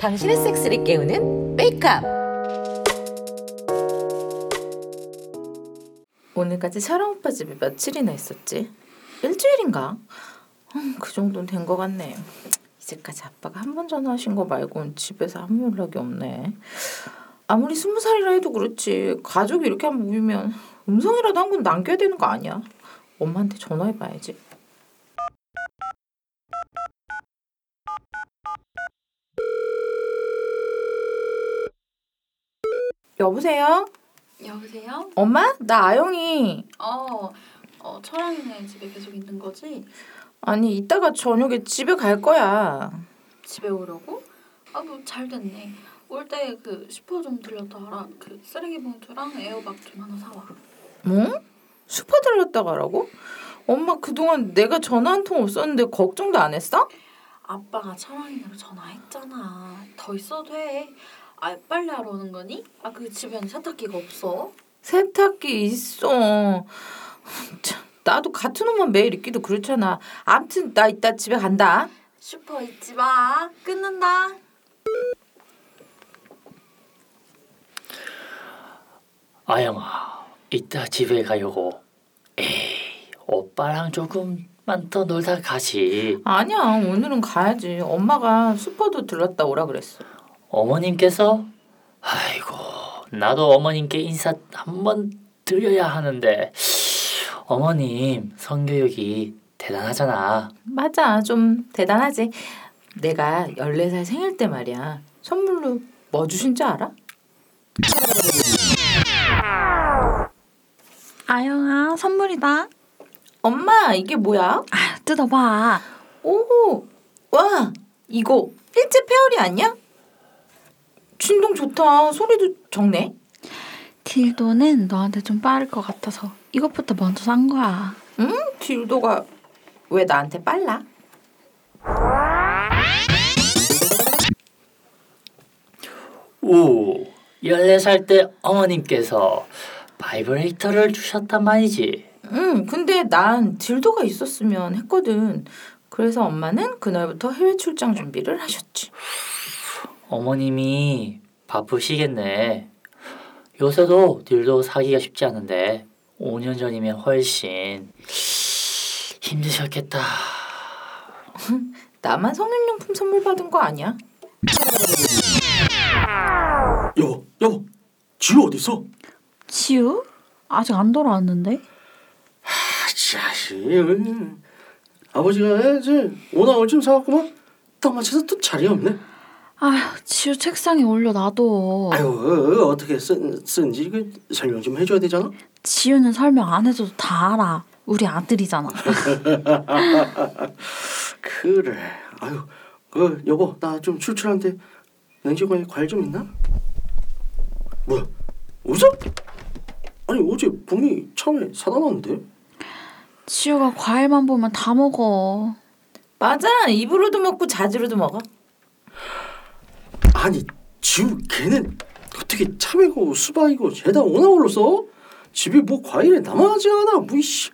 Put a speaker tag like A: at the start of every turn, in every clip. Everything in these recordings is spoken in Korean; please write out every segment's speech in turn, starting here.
A: 당신의 섹스를 깨우는 메이크업. 오늘까지 샤랑 오빠 집에 며칠이나 있었지? 일주일인가? 음, 그 정도는 된 것 같네. 이제까지 아빠가 한 번 전화하신 거 말고는 집에서 아무 연락이 없네. 아무리 스무 살이라 해도 그렇지 가족이 이렇게 한번 모이면 음성이라도 한번 남겨야 되는 거 아니야? 엄마한테 전화해봐야지. 여보세요?
B: 여보세요?
A: 엄마? 나 아영이.
B: 어, 어 철왕이네 집에 계속 있는 거지?
A: 아니 이따가 저녁에 집에 갈 거야.
B: 집에 오려고? 아 뭐 잘 됐네. 올 때 그 슈퍼 좀 들렸다 와라. 그 쓰레기 봉투랑 에어박 좀 하나 사와.
A: 뭐? 슈퍼 들렸다 가라고? 엄마 그동안 내가 전화 한 통 없었는데 걱정도 안 했어?
B: 아빠가 철왕이네로 전화했잖아. 더 있어도 돼. 아 빨래 하러 오는 거니? 아 그 집에는 세탁기가 없어.
A: 세탁기 있어. 참, 나도 같은 옷만 매일 입기도 그렇잖아. 암튼 나 이따 집에 간다.
B: 슈퍼 잊지 마. 끊는다.
C: 아영아, 이따 집에 가려고. 에이, 오빠랑 조금만 더 놀다 가지.
A: 아니야 오늘은 가야지. 엄마가 슈퍼도 들렀다 오라 그랬어.
C: 어머님께서? 아이고, 나도 어머님께 인사 한번 드려야 하는데. 어머님 성교육이 대단하잖아.
A: 맞아 좀 대단하지. 내가 14살 생일 때 말이야. 선물로 뭐 주신 줄 알아?
D: 아영아 선물이다.
A: 엄마 이게 뭐야?
D: 아 뜯어봐.
A: 오, 와 이거 일제 페어리 아니야? 진동 좋다. 소리도 적네.
D: 딜도는 너한테 좀 빠를 것 같아서 이것부터 먼저 산 거야.
A: 응? 딜도가 왜 나한테 빨라?
C: 오, 14살 때 어머님께서 바이브레이터를 주셨단 말이지.
A: 응, 근데 난 dildo가 있었으면 했거든. 그래서 엄마는 그날부터 해외 출장 준비를 하셨지.
C: 어머님이 바쁘시겠네. 요새도 딜도 사기가 쉽지 않은데 5년 전이면 훨씬 힘드셨겠다.
A: 나만 성인용품 선물 받은 거 아니야?
E: 여보, 여보, 지우 어디 있어?
D: 지우? 아직 안 돌아왔는데?
E: 아, 자식. 음. 아버지가 이제 오나 올쯤 사왔구만. 딱 맞춰서 또 자리 없네.
D: 아휴 지우 책상에 올려놔도
E: 아유, 어떻게 쓴 쓴지 그 설명 좀 해줘야 되잖아.
D: 지우는 설명 안 해줘도 다 알아. 우리 아들이잖아.
E: 그래. 아유, 그 여보, 나 좀 출출한데 냉장고에 과일 좀 있나? 뭐야? 웃어? 아니 어제 봄이 처음에 사다 놨는데.
D: 지우가 과일만 보면 다 먹어.
A: 맞아. 입으로도 먹고 자지로도 먹어.
E: 아니 지우 걔는 어떻게 참외고 수박이고 죄다 오나올로서 집에 뭐 과일에 남아나지 않아 뭐이씨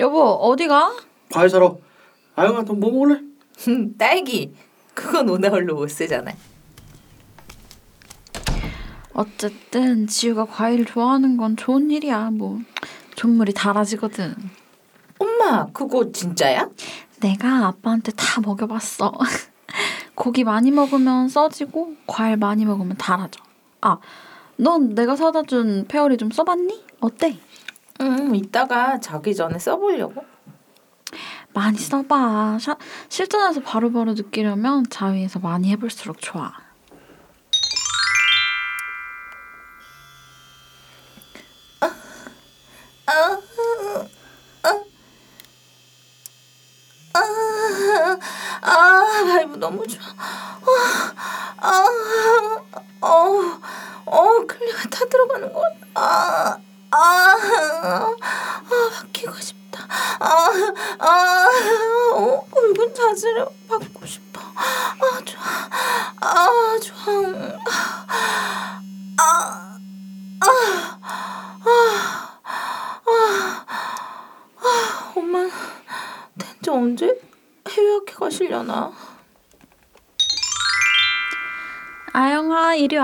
D: 여보 어디가?
E: 과일 사러 아영아 너 뭐 먹을래?
A: 딸기. 그건 오나홀로 못 쓰잖아.
D: 어쨌든 지우가 과일을 좋아하는 건 좋은 일이야. 뭐 존물이 달아지거든.
A: 엄마, 그거 진짜야?
D: 내가 아빠한테 다 먹여봤어. 고기 많이 먹으면 써지고 과일 많이 먹으면 달아져. 아, 넌 내가 사다 준 페어리 좀 써봤니? 어때?
A: 응, 이따가 자기 전에 써보려고.
D: 많이 써봐. 샤, 실전에서 바로바로 느끼려면 자위에서 많이 해볼수록 좋아.
A: 아, vibe 너무 좋아. 아, 아, 어, 어, 클리가 다 들어가는 것. 아, 아, 아, 바뀌고 싶다. 아, 아, 어, 굵은 자세를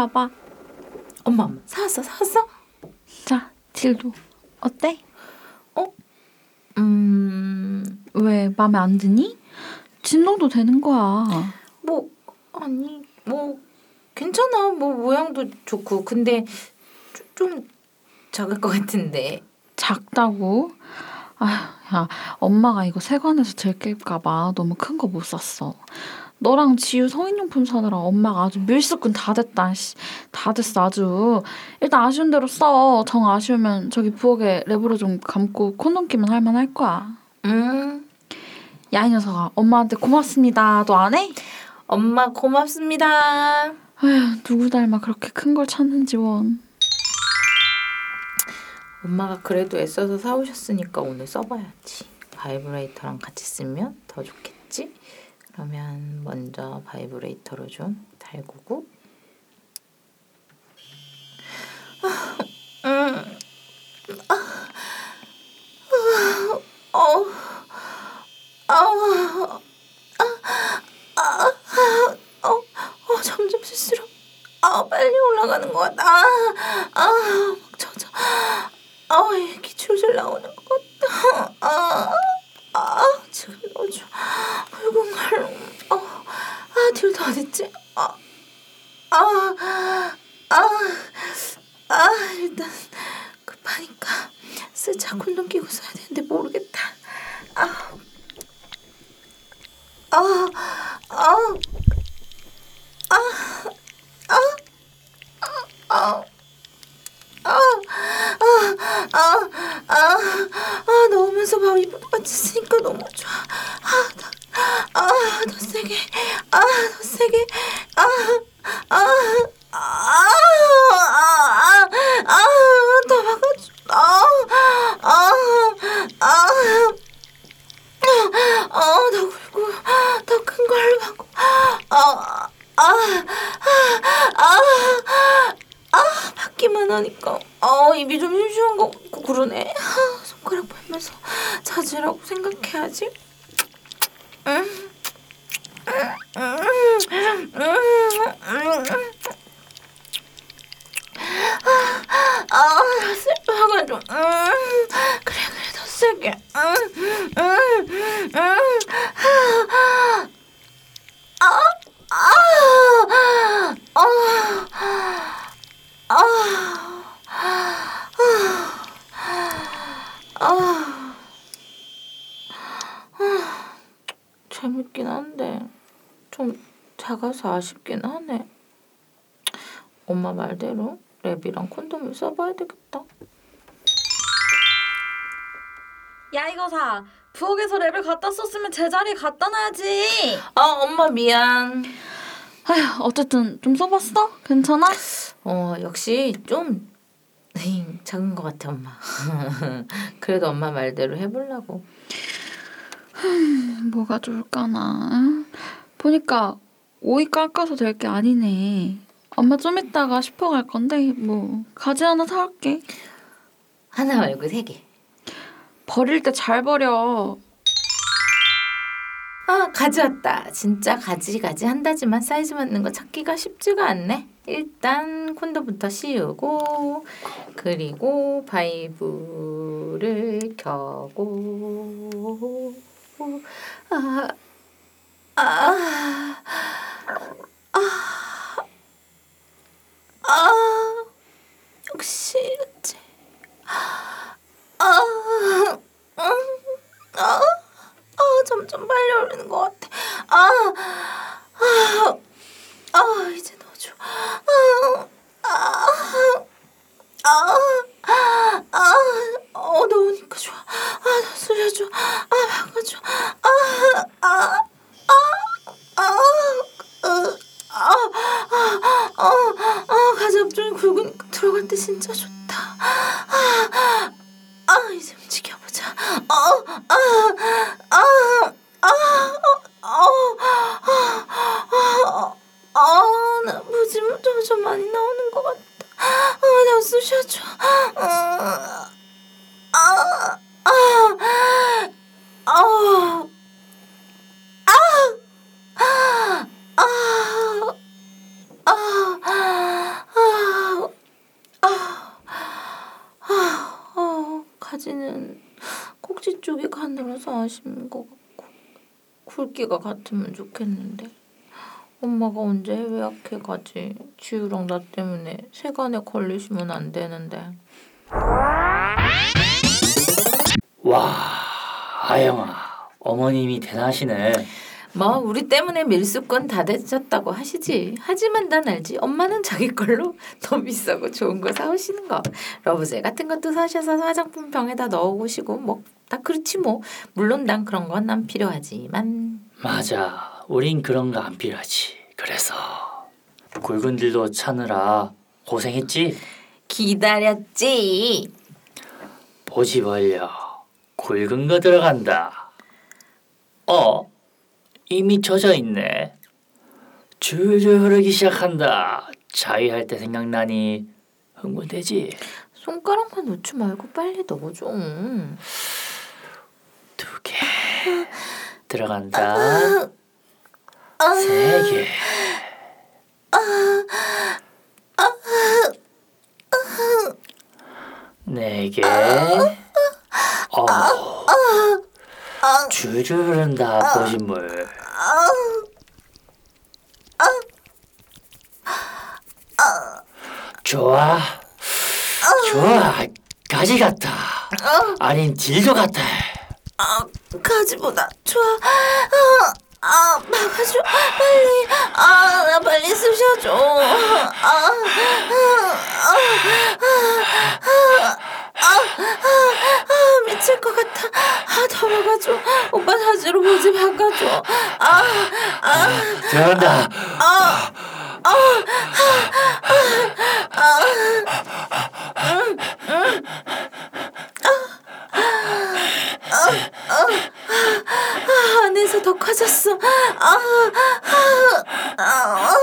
D: 와봐.
A: 엄마 엄마 사왔어 사왔어?
D: 자 딜도 어때?
A: 음...
D: 왜 마음에 안 드니? 진동도 되는 거야.
A: 뭐 아니 뭐 괜찮아 뭐 모양도 좋고 근데 좀, 좀 작을 것 같은데
D: 작다고? 아휴, 야, 엄마가 이거 세관에서 들킬까봐 너무 큰 거 못 샀어. 너랑 지우 성인용품 사느라 엄마가 아주 밀수꾼 다 됐다. 씨. 다 됐어 아주. 일단 아쉬운 대로 써. 정 아쉬우면 저기 부엌에 랩으로 좀 감고 콘돔 끼면 할만할 거야.
A: 음
D: 야 이 녀석아 엄마한테 고맙습니다. 너 안 해?
A: 엄마 고맙습니다
D: 아휴 누구 닮아 그렇게 큰 걸 찾는지 원.
A: 엄마가 그래도 애써서 사오셨으니까 오늘 써봐야지 바이브레이터랑 같이 쓰면 더 좋겠지? 그러면 먼저 바이브레이터로 좀 달구고 어, 점점 쓸수록 아 빨리 올라가는 것 같다. 아, 아, 막 젖어. 아, 줄줄 나오는 것 같다. 아, 아, 지금 넣어줘. 붉은 갈로. 어, 아, 딜도 어딨지? 아, 아, 아, 아, 일단 급하니까 쓰자 콘돔 끼고 써야 되는데 모르겠다. 아, 아, 아. 아, 아, 아, 아, 아, 아, 넣으면서 막 이불 쓰니까 너무 좋아. 아, 더, 아, 더 세게, 아, 더 세게, 아, 아, 아, 아, 아, 아, 더 막아줘, 아, 아, 아, 아, 더 굵고, 더 큰 걸로 하고, 아, 아, 아, 아, 아, 받기만 하니까 아 입이 좀 심심한 것 같고 그러네. 아, 손가락 빨면서 찾으라고 생각해야지. 음. 음, 음, 음, 음. 아, 아, 슬퍼가 좀. 음, 그래 그래 더 세게. 음, 음, 음, 아, 아, 아, 아, 아, 아, 재밌긴 한데 좀 작아서 아쉽긴 하네. 엄마 말대로 랩이랑 콘돔을 써봐야 되겠다.
D: 야 이거 사 부엌에서 랩을 갖다 썼으면 제자리에 갖다 놔야지.
A: 아 엄마 미안.
D: 아휴 어쨌든 좀 써봤어? 괜찮아?
A: 어 역시 좀 작은 것 같아 엄마. 그래도 엄마 말대로 해보려고.
D: 뭐가 좋을까나. 보니까 오이 깎아서 될 게 아니네. 엄마 좀 이따가 슈퍼 갈 건데 뭐 가지 하나 사올게.
A: 하나 말고 세 개.
D: 버릴 때 잘 버려.
A: 아 가져왔다. 진짜 가지 가지 한다지만 사이즈 맞는 거 찾기가 쉽지가 않네. 일단 콘돔부터 씌우고 그리고 vibe를 켜고 아, 아, 아, 아, 역시 이렇지. 아, 음, 아, 아, 점점 빨리 오르는 것 같아. 아, 아, 아, 이제 넣어줘. 아, 아, 아, 아, 어, 넣으니까 좋아. 아, 더 술려줘. 아, 바꿔줘. 아, 아, 아, 아, 으, 아, 아, 아, 아, 가지 앞쪽이 굵으니까 들어갈 때 진짜 좋다. 아, 아, 이제 움직여보자. 어, 아, 아, 아, 아, 어, 아, 아, 나 무지 좀, 좀 많이 나오는 것 같다. 아, 나 쑤셔줘. 아, 아, 아, 아, 속이 가늘어서 아쉬운 것 같고 굵기가 같으면 좋겠는데. 엄마가 언제 해외 학회 가지? 지우랑 나 때문에 세간에 걸리시면 안 되는데.
C: 와 아영아 어머님이 대단하시네.
A: 뭐 우리 때문에 밀수건 다 되셨다고 하시지? 하지만 난 알지. 엄마는 자기 걸로 더 비싸고 좋은 거 사오시는 거. 러브젤 같은 것도 사셔서 화장품 병에다 넣어오시고 뭐 다 그렇지 뭐. 물론 난 그런 건 난 필요하지만
C: 맞아. 우린 그런 거 안 필요하지. 그래서 굵은 딜도 차느라 고생했지.
A: 기다렸지
C: 보지 벌려. 굵은 거 들어간다. 어? 이미 젖어 있네. 줄줄 흐르기 시작한다. 자위할 때 생각나니 흥분되지?
A: 손가락만 놓지 말고 빨리 넣어줘
C: 두 개. 들어간다. 세 개. 네 개. 어. 줄줄 흐른다 보신물. 좋아. 좋아. 가지 같아. 아닌 딜도 같아.
A: 아 가지보다 좋아 아, 아 막아줘 빨리 아 나 빨리 쑤셔줘 아, 아, 아, 아, 아, 미칠 것 같아 아 더 막아줘 오빠 사주로 보지 바꿔줘 아, 아,
C: 들어간다.
A: 아 안에서 더 커졌어 아, 아, 아,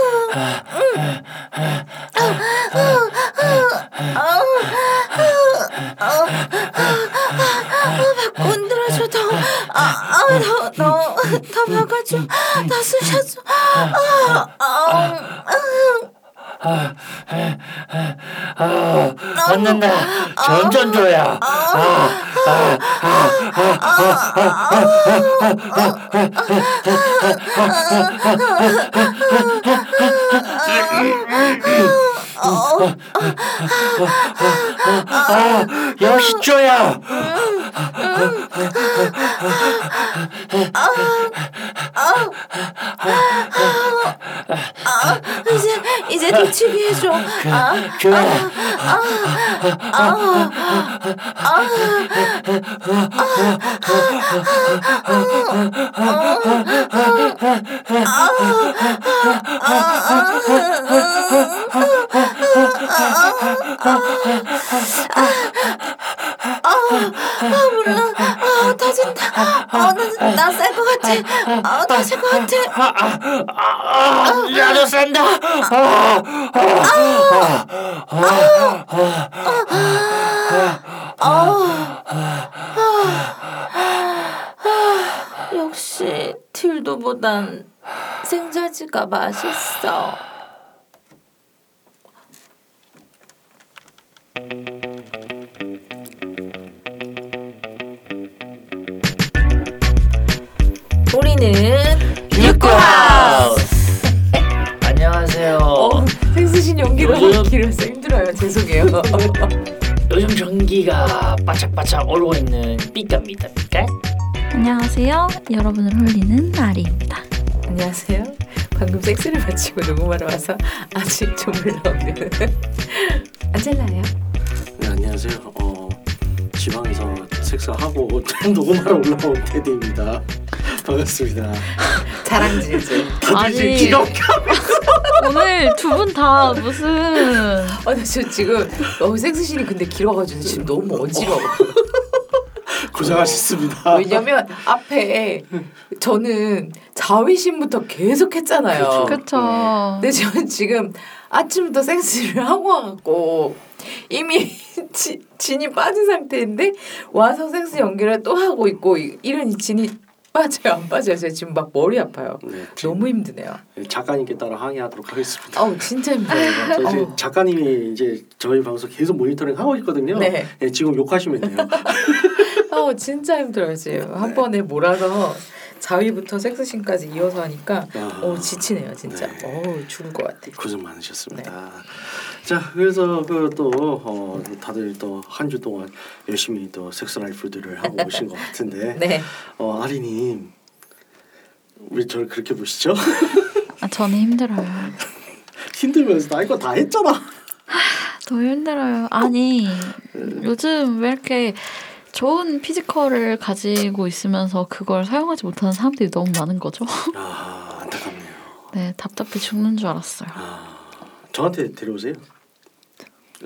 A: 건드려줘 더아더 더 더 박아줘 더 쑤셔줘 아, 아,
C: 아, 점점 줘야. 아, 아, 역시 줘야.
A: 이제 이제 놓치게 해줘 아,
C: 그래.
A: 아 몰라 아 터진다 아나쌀 것 같아 아 터질 것 같아
C: 아, 나도 산다. 아,
A: 역시 딜도보단 생자지가 맛있어. 우리는
C: 육구하우스. 안녕하세요.
A: 어, 생수신 연기가
C: 요즘-
A: 너무 길어서 힘들어요. 죄송해요.
C: 요즘 전기가 바짝바짝 오르고 있는 삐까입니다. 삐까?
D: 안녕하세요. 여러분을 홀리는 나리입니다.
A: 안녕하세요. 방금 섹스를 마치고 녹음하러 와서 아직 조물러오는 안젤라예요.
E: 네 안녕하세요. 어 지방에서 섹스하고 녹음하러 올라온 테디입니다. 반갑습니다.
A: 자랑질질.
D: 아니
E: 기가
D: 오늘 두 분 다 무슨
A: 아, 나저 지금 어, 섹스신이 근데 길어가지고 지금 너무 어지러워.
E: 고생하셨습니다.
A: 왜냐면 앞에 저는 자위신부터 계속 했잖아요.
E: 그렇죠.
D: 그쵸.
A: 근데 저는 지금 아침부터 섹스를 하고 와갖고 이미 지, 진이 빠진 상태인데 와서 섹스 연기를 또 하고 있고 이- 이러니 진이 빠져요 안 빠져요? 제가 지금 막 머리 아파요.
E: 네,
A: 너무 힘드네요.
E: 작가님께 따라 항의하도록 하겠습니다.
A: 어우 진짜 힘들어요. 어우.
E: 작가님이 이제 저희 방송 계속 모니터링 하고 있거든요.
A: 네.
E: 네, 지금 욕하시면 돼요.
A: 어, 어 진짜 힘들어요 지금 한 번에 몰아서 자위부터 섹스신까지 이어서 하니까
E: 아.
A: 어 지치네요 진짜.
E: 네.
A: 어 죽을 것 같아.
E: 고생 많으셨습니다.
A: 네.
E: 자, 그래서 그 또 어, 다들 또 한 주 동안 열심히 또 섹스 라이프들을 하고 오신 것 같은데,
A: 네.
E: 어, 아리님 왜 저를 그렇게 보시죠?
D: 아, 저는 힘들어요.
E: 힘들면서 나 이거 다 했잖아.
D: 더 힘들어요. 아니 요즘 왜 이렇게 좋은 physical을 가지고 있으면서 그걸 사용하지 못하는 사람들이 너무 많은 거죠?
E: 아 안타깝네요.
D: 네, 답답해 죽는 줄 알았어요.
E: 아 저한테 데려오세요.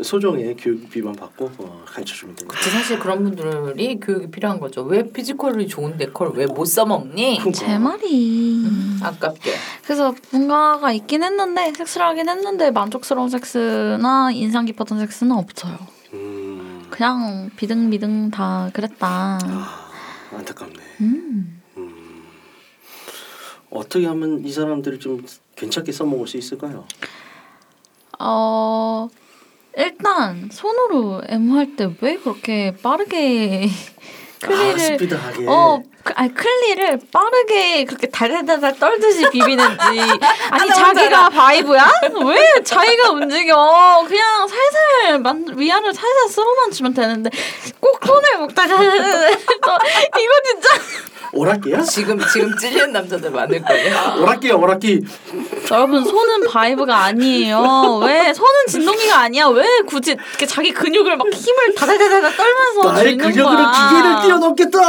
E: 소정의 교육 비만 받고 어, 가르쳐 주면 됩니다.
A: 그치, 사실 그런 분들이 교육이 필요한 거죠. 왜 피지컬이 좋은데 그걸 왜 못 써먹니?
D: 제 말이.
A: 아깝게.
D: 그래서 뭔가가 있긴 했는데 섹스를 하긴 했는데 만족스러운 섹스나 인상 깊었던 섹스는 없어요.
E: 음,
D: 그냥 비등비등 다 그랬다.
E: 아 안타깝네.
D: 음.
E: 음, 어떻게 하면 이 사람들을 좀 괜찮게 써먹을 수 있을까요?
D: 어 일단 손으로 M 할 때 왜 그렇게 빠르게
E: 아
D: 클리를
E: 스피드하게.
D: 어, 그, 아니 클리를 빠르게 그렇게 달달달달 떨듯이 비비는지 아니
A: 하나
D: 자기가 바이브야? 왜 자기가 움직여? 그냥 살살 만 위아래 살살 쓸어만 주면 되는데 꼭 손을 또 이거 진짜
E: 오락기야?
A: 지금 지금 찔리는 남자들 많을 거예요.
E: 오락기야 오락기.
D: 여러분 손은 vibe가 아니에요. 왜 손은 진동기가 아니야? 왜 굳이 이렇게 자기 근육을 막 힘을 다다다다 떨면서
E: 나의
D: 주는
E: 근육으로
D: 거야?
E: 기계를 뛰어넘겠다.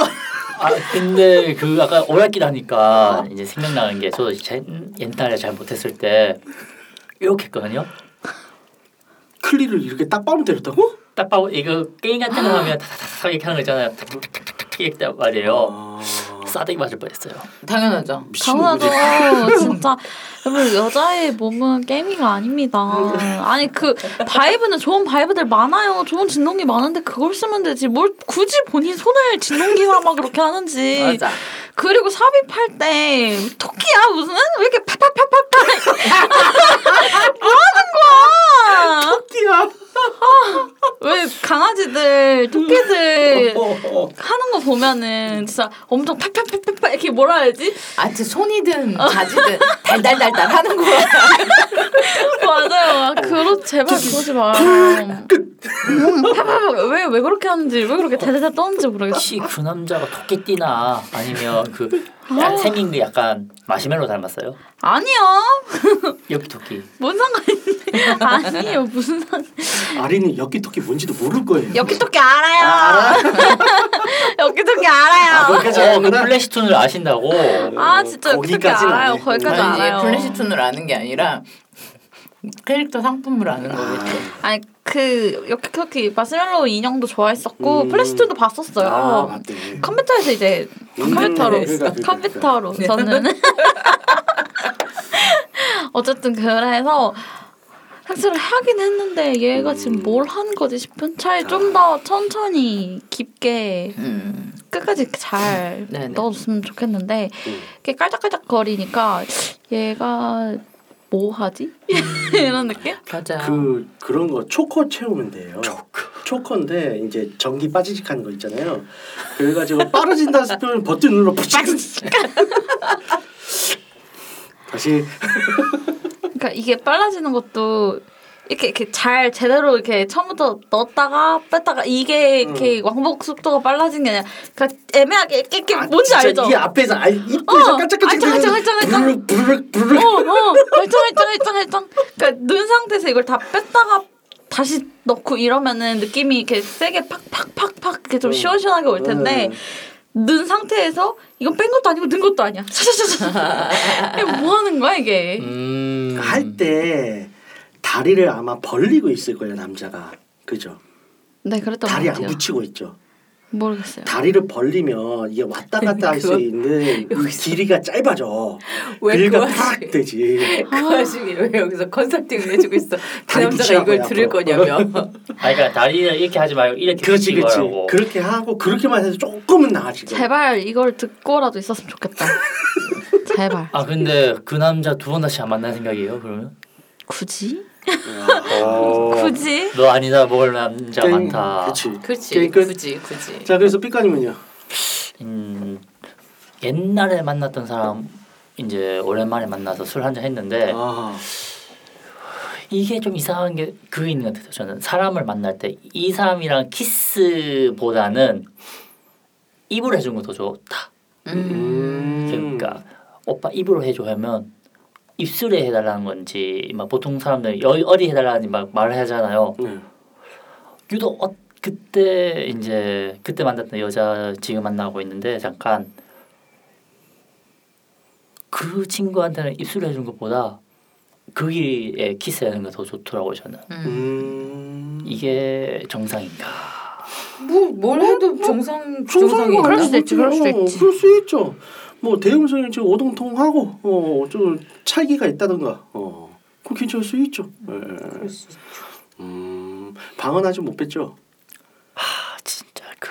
C: 아 근데 그 아까 오락기라니까 이제 생각나는 게 저도 제, 옛날에 잘 못했을 때 이렇게 했거든요.
E: 클리를 이렇게 딱 뺨을 때렸다고?
C: 딱 봐고 이거 게임 같은 거 하면 타타타 이렇게 하는 거 있잖아요. 탁탁탁탁탁 이렇게 말이에요.
E: 아,
C: 싸대기 맞을 뻔했어요.
A: 당연하죠.
D: 당연하죠. 진짜 여러분 여자의 몸은 게임기가 아닙니다. 아니 그 vibe는 좋은 vibe들 많아요. 좋은 진동기 많은데 그걸 쓰면 되지. 뭘 굳이 본인 손을 진동기 삼아 그렇게 하는지.
A: 맞아.
D: 그리고 삽입할 때 토끼야 무슨 왜 이렇게 파파파파파 뭐 하는 거야?
E: 토끼야.
D: 왜 강아지들 토끼들. 하는 거 보면은 진짜 엄청 팍팍팍팍 이렇게 뭐라 해야지?
A: 아, 저 손이든 자지든 달달달달 하는 거야.
D: 맞아요. 그러 제발 그러지 마요. 왜왜 그렇게 하는지 왜 그렇게 대대대 떠는지 모르겠어.
C: 혹시 그 남자가 토끼띠나 아니면 그
D: 아.
C: 야- 생긴 게 약간 마시멜로 닮았어요?
D: 아니요.
C: 여기 토끼.
D: 뭔 상관인데? 아니에요. 무슨 상?
E: 아리는 엽기 토끼 뭔지도 모를 거예요.
D: 엽기 토끼 알아요. 엽기 토끼 알아요.
E: 거기까지
C: 어, 그. flash toon을 아신다고.
D: 아 진짜 엽기 토끼
E: 거기까지는
D: 알아요. 거기까지 알아요.
A: 이제 flash toon을 아는 게 아니라 캐릭터 상품을 아는 거겠죠.
D: 아니 그 엽기 토끼 마시멜로 인형도 좋아했었고
E: 음.
D: flash toon도 봤었어요.
E: 아 맞네.
D: 컴퓨터에서 이제
E: 음,
D: 컴퓨터로 컴퓨터로 저는 어쨌든 그래서 섹스를 하긴 했는데 얘가 지금 뭘 하는 거지 싶은 차에 좀 더 천천히 깊게
A: 음.
D: 끝까지 잘. 넣어줬으면 좋겠는데
E: 음.
D: 이렇게 깔짝깔짝 거리니까 얘가 뭐 하지 이런 느낌?
A: 맞아.
E: 그 그런 거 초코 채우면 돼요. 초코. 인데 이제 전기 빠지직하는 거 있잖아요. 그래가지고 빠르진다 싶으면 버튼 눌러 푸짝. 다시
D: 그러니까 이게 빨라지는 것도 이렇게 이렇게 잘 제대로 이렇게 처음부터 넣었다가 뺐다가 이게 이렇게 왕복 속도가 빨라진 게 아니라 그러니까 애매하게 이렇게, 이렇게
E: 아,
D: 뭔지 알죠?
E: 이 앞에서 아 입구에서
D: 어,
E: 깜짝깜짝
D: 알짱, 알짱.
E: 부르륵 부르륵.
D: 어, 어. 그러니까 눈 상태에서 이걸 다 뺐다가 다시 넣고 이러면은 느낌이 이렇게 세게 팍팍팍팍 이렇게 좀
E: 음.
D: 시원시원하게 올 텐데 눈 상태에서 이건 뺀 것도 아니고 넣은 것도 아니야. 뭐 하는 거야 이게?
C: 음.
E: 할때 다리를 아마 벌리고 있을 거예요 남자가 그죠?
D: 네, 그랬던 것
E: 다리 안. 붙이고 있죠.
D: 모르겠어요.
E: 다리를 벌리면 이게 왔다 갔다 할 수 있는 길이가 짧아져.
A: 왜
E: 길이가 그팍 되지.
A: 그 와중에 왜 여기서 컨설팅을 해주고 있어? 그
E: 다리
A: 남자가 이걸 들을
E: 앞으로.
A: 거냐며.
C: 아니 그러니까 다리를 이렇게 하지 말고 이렇게
E: 그렇지 그렇지.
C: 거라고.
E: 그렇게 하고 그렇게만 해도 조금은 나아지고.
D: 제발 이걸 듣고라도 있었으면 좋겠다. 제발.
C: 아 근데 그 남자 두 번 다시 안 만날 생각이에요 그러면?
D: 굳이?
E: 어.
D: 굳이?
C: 너 아니다 먹을 남자
E: 게임-
C: 많다.
E: 그치.
A: 그렇지.
E: 끝.
A: 굳이 굳이.
E: 자 그래서 삐까님은요.
C: 음, 옛날에 만났던 사람 이제 오랜만에 만나서 술 한잔 했는데
E: 아.
C: 이게 좀 이상한 게 그게 있는 것 같아요. 저는 사람을 만날 때 이 사람이랑 키스보다는 입으로 해주는 거더 좋다.
A: 음.
C: 그러니까 오빠 입으로 해줘 하면 입술에 해달라는 건지 막 보통 사람들 여, 어리 해달라는 막 말을 하잖아요.
E: 네.
C: 유독 어, 그때 이제 그때 만났던 여자 지금 만나고 있는데 잠깐 그 친구한테는 입술을 해준 것보다 그 길에 키스하는 게 더 좋더라고요 저는
A: 음.
E: 음.
C: 이게 정상인가
A: 뭐뭘 해도 정상
E: 정상인
A: 정상이
E: 거
D: 그럴? 수도 있지, 그럴
E: 어,
D: 있지.
E: 그럴 수 있죠. 뭐 대음성이 좀 오동통하고 어좀 차이가 있다던가 어 그거 괜찮을 수 있죠. 예.
A: 그럴 수 있죠.
E: 음 방은 아직 못 뺐죠.
C: 아 진짜 그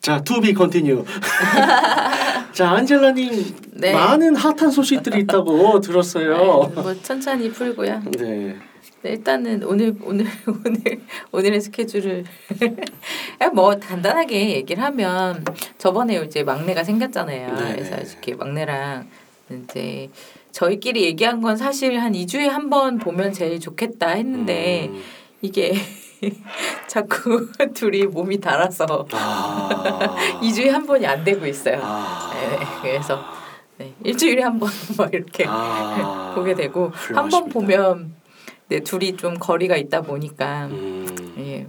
E: 자, be continue. 자, 안젤라님
A: 네.
E: 많은 핫한 소식들이 있다고 들었어요.
A: 뭐 천천히 풀고요.
E: 네.
A: 네, 일단은 오늘 오늘 오늘 오늘의 스케줄을 뭐 간단하게 얘기를 하면 저번에 이제 막내가 생겼잖아요.
E: 네.
A: 그래서 이렇게 막내랑 이제 저희끼리 얘기한 건 사실 한 2주에 한 번 보면 제일 좋겠다 했는데
E: 음.
A: 이게 자꾸 둘이 몸이 달아서
E: 아.
A: 2주에 한 번이 안 되고 있어요.
E: 아.
A: 네, 그래서 네, 일주일에 한 번 막 이렇게
E: 아.
A: 보게 되고 한 번. 보면 네, 둘이 좀 거리가 있다 보니까
E: 음.
A: 예.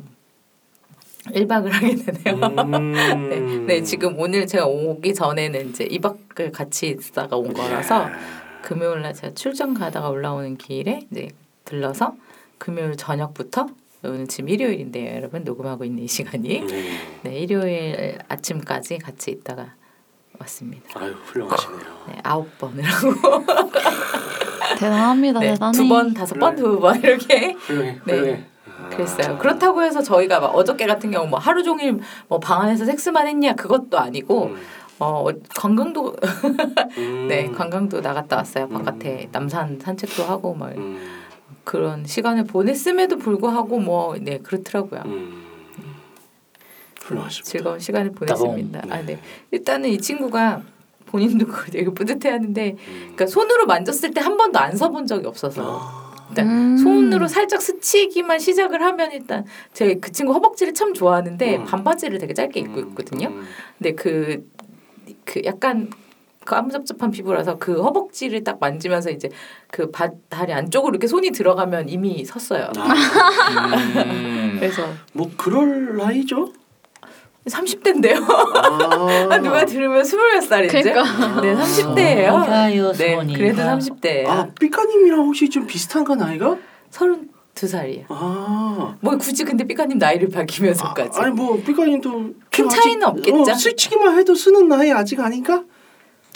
A: 1박을 하게 되네요.
E: 음.
A: 네, 네, 지금 오늘 제가 오기 전에는 이제 2박을 같이 있다가 온 거라서
E: 예.
A: 금요일 날 제가 출장 가다가 올라오는 길에 이제 들러서 금요일 저녁부터 오늘 지금 일요일인데요, 여러분 녹음하고 있는 이 시간이
E: 네.
A: 네, 일요일 아침까지 같이 있다가 왔습니다.
E: 아유, 훌륭하시네요.
A: 네, 아홉 번을 하고
D: 대단합니다,
A: 네,
D: 대단해.
A: 두 번, 다섯 번, 두 번 이렇게
E: 훌륭해.
A: 네.
E: 훌륭해.
A: 그랬어요. 그렇다고 해서 저희가 막 어저께 같은 경우 뭐 하루 종일 뭐 방 안에서 섹스만 했냐 그것도 아니고
E: 음.
A: 어 관광도
E: 음.
A: 네 관광도 나갔다 왔어요.
E: 음.
A: 바깥에 남산 산책도 하고 뭐
E: 음.
A: 그런 시간을 보냈음에도 불구하고 뭐 네 그렇더라고요.
E: 음. 훌륭하십니다.
A: 즐거운 시간을 보냈습니다.
E: 따봉.
A: 아 네. 일단은 이 친구가 본인도 그걸 되게 뿌듯해하는데,
E: 음.
A: 그러니까 손으로 만졌을 때 한 번도 안 서본 적이 없어서.
E: 아.
A: 일단
D: 음.
A: 손으로 살짝 스치기만 시작을 하면 일단 제 그 친구 허벅지를 참 좋아하는데
E: 음.
A: 반바지를 되게 짧게 입고 있거든요.
E: 음.
A: 근데 그, 그 약간 그 아무잡잡한 피부라서 그 허벅지를 딱 만지면서 이제 그 바, 다리 안쪽으로 이렇게 손이 들어가면 이미 섰어요.
E: 아,
C: 음.
A: 그래서
E: 뭐 그럴 나이죠?
A: 30대인데요.
E: 아,
A: 누가 들으면 스물 몇 살이죠?
D: 그러니까.
A: 네, 30대예요.
C: 손이가요,
A: 네. 그래도 30대예요.
E: 아, 삐까님이랑 혹시 좀 비슷한가 나이가?
A: 32살이에요.
E: 아.
A: 뭐 굳이 근데 삐까님 나이를
E: 아,
A: 밝히면서까지.
E: 아 니 뭐 삐까님도 큰좀
A: 차이는
E: 아직-
A: 없겠죠?
E: 어, 스치기만 해도 쓰는 나이 아직 아닌가?